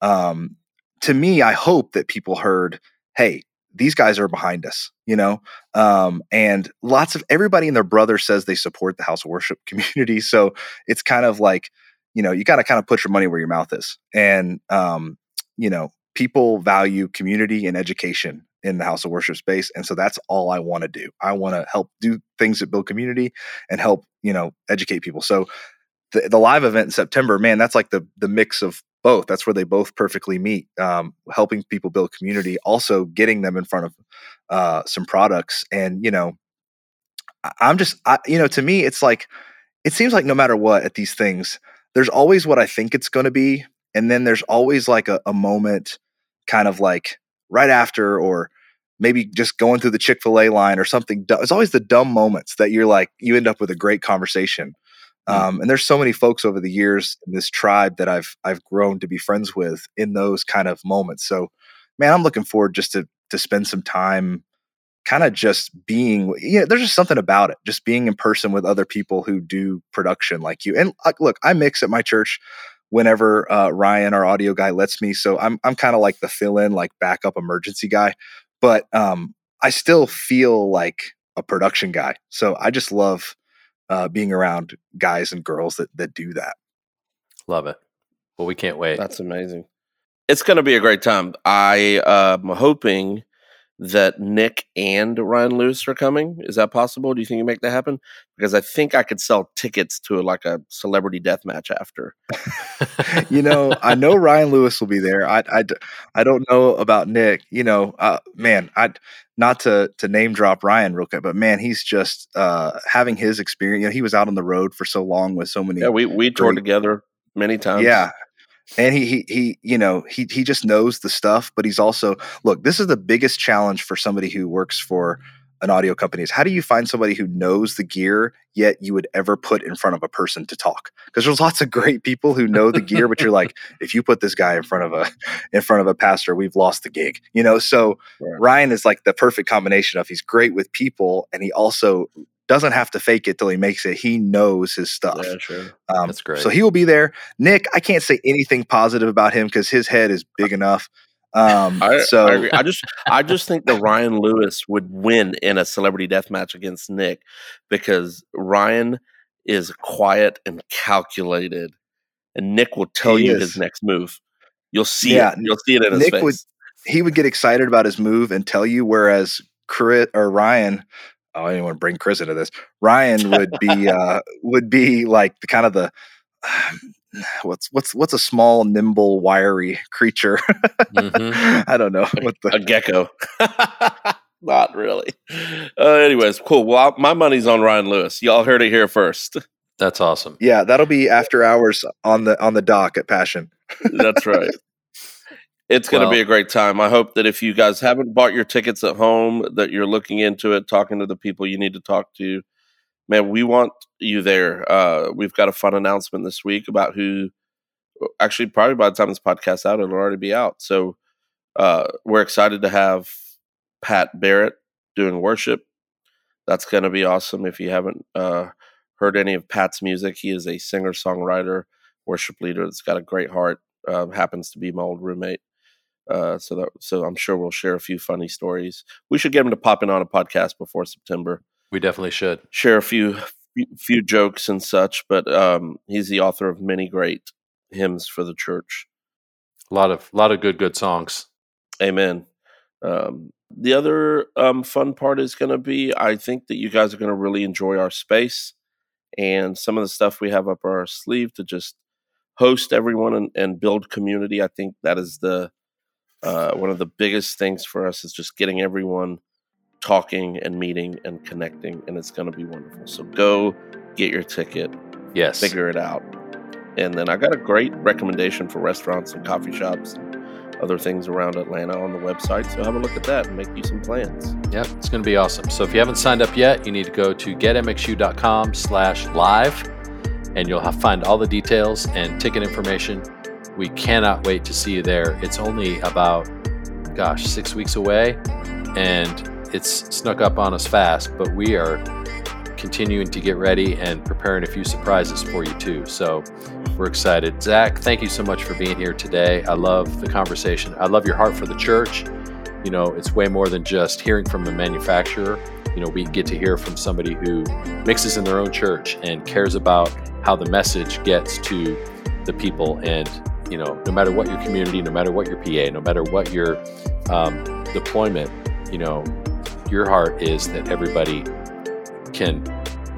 C: um, to me, I hope that people heard, "Hey, these guys are behind us," you know, um, and lots of everybody and their brother says they support the house of worship community. So it's kind of like, you know, you got to kind of put your money where your mouth is, and um, you know, people value community and education in the house of worship space, and so that's all I want to do. I want to help do things that build community and help, you know, educate people. So the, the live event in September, man, that's like the the mix of both. That's where they both perfectly meet. Um, helping people build community, also getting them in front of uh, some products, and you know, I'm just, I, you know, to me, it's like it seems like no matter what at these things, there's always what I think it's going to be, and then there's always like a, a moment, kind of like right after, or maybe just going through the Chick Fil A line or something. It's always the dumb moments that you're like, you end up with a great conversation. Um, and there's so many folks over the years in this tribe that I've I've grown to be friends with in those kind of moments. So, man, I'm looking forward just to to spend some time, kind of just being. Know, there's just something about it, just being in person with other people who do production like you. And uh, look, I mix at my church whenever uh, Ryan, our audio guy, lets me. So I'm I'm kind of like the fill in, like backup emergency guy, but um, I still feel like a production guy. So I just love uh, being around guys and girls that that do that.
B: Love it. Well, we can't wait.
D: That's amazing. It's going to be a great time. I am hoping that Nick and Ryan Lewis are coming. Is that possible? Do you think you make that happen? Because I think I could sell tickets to like a celebrity death match after.
C: you know, I know Ryan Lewis will be there. I, I, I don't know about Nick. You know, uh, man, I not to to name drop Ryan real quick, but man, he's just uh, having his experience. You know, he was out on the road for so long with so many.
D: Yeah, we we toured together many times.
C: Yeah. And he, he he you know he he just knows the stuff, but he's also look. This is the biggest challenge for somebody who works for an audio company is how do you find somebody who knows the gear yet you would ever put in front of a person to talk because there's lots of great people who know the gear but you're like if you put this guy in front of a in front of a pastor we've lost the gig you know so
D: Right.
C: ryan is like the perfect combination of he's great with people and he also doesn't have to fake it till he makes it he knows his stuff
D: Yeah, sure.
C: um,
B: That's great.
C: So he will be there. Nick, I can't say anything positive about him because his head is big enough. Um,
D: I,
C: so
D: I. I just I just think that Ryan Lewis would win in a celebrity death match against Nick because Ryan is quiet and calculated, and Nick will tell
C: He
D: you
C: is.
D: his next move. You'll see
C: Yeah,
D: it. You'll see it in his
C: Nick
D: face.
C: would- he would get excited about his move and tell you, whereas Chris or Ryan, oh, I didn't want to bring Chris into this. Ryan would be uh, would be like the kind of the what's what's what's a small, nimble, wiry creature.
B: Mhm.
C: I don't know what the
D: a gecko. Not really. Uh, anyways, cool. Well, I- my money's on Ryan Lewis. Y'all heard it here first.
B: That's awesome.
C: yeah that'll be after hours on the on the dock at Passion.
D: That's right. It's going to be a great time. I hope that if you guys haven't bought your tickets at home, that you're looking into it, talking to the people you need to talk to. Man, we want you there. Uh, we've got a fun announcement this week about who. Actually, probably by the time this podcast out, it'll already be out. So uh, we're excited to have Pat Barrett doing worship. That's going to be awesome. If you haven't uh, heard any of Pat's music, he is a singer songwriter, worship leader that's got a great heart. Uh, happens to be my old roommate. Uh, so that so I'm sure we'll share a few funny stories. We should get him to pop in on a podcast before September.
B: We definitely should
D: share a few few jokes and such. But um, he's the author of many great hymns for the church.
B: A lot of lot of good good songs.
D: Amen. Um, the other um, fun part is going to be I think that you guys are going to really enjoy our space and some of the stuff we have up our sleeve to just host everyone and, and build community. I think that is the uh, one of the biggest things for us is just getting everyone talking and meeting and connecting, and it's going to be wonderful. So go get your ticket.
B: Yes.
D: Figure it out. And then I got a great recommendation for restaurants and coffee shops and other things around Atlanta on the website. So have a look at that and make you some plans.
B: Yep, it's going to be awesome. So if you haven't signed up yet, you need to go to getmxu.com slash live and you'll have, find all the details and ticket information we cannot wait to see you there. It's only about, gosh, six weeks away, and it's snuck up on us fast, but we are continuing to get ready and preparing a few surprises for you too. So we're excited. Zach, thank you so much for being here today. I love the conversation. I love your heart for the church. You know, it's way more than just hearing from a manufacturer. You know, we get to hear from somebody who mixes in their own church and cares about how the message gets to the people and you know, no matter what your community, no matter what your PA, no matter what your um, deployment, you know, your heart is that everybody can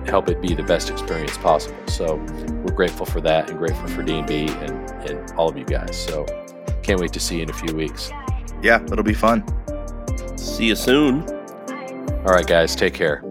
B: help it be the best experience possible. So we're grateful for that and grateful for D&B and, and all of you guys. So can't wait to see you in a few weeks.
C: Yeah, it'll be fun.
D: See you soon.
B: All right, guys, take care.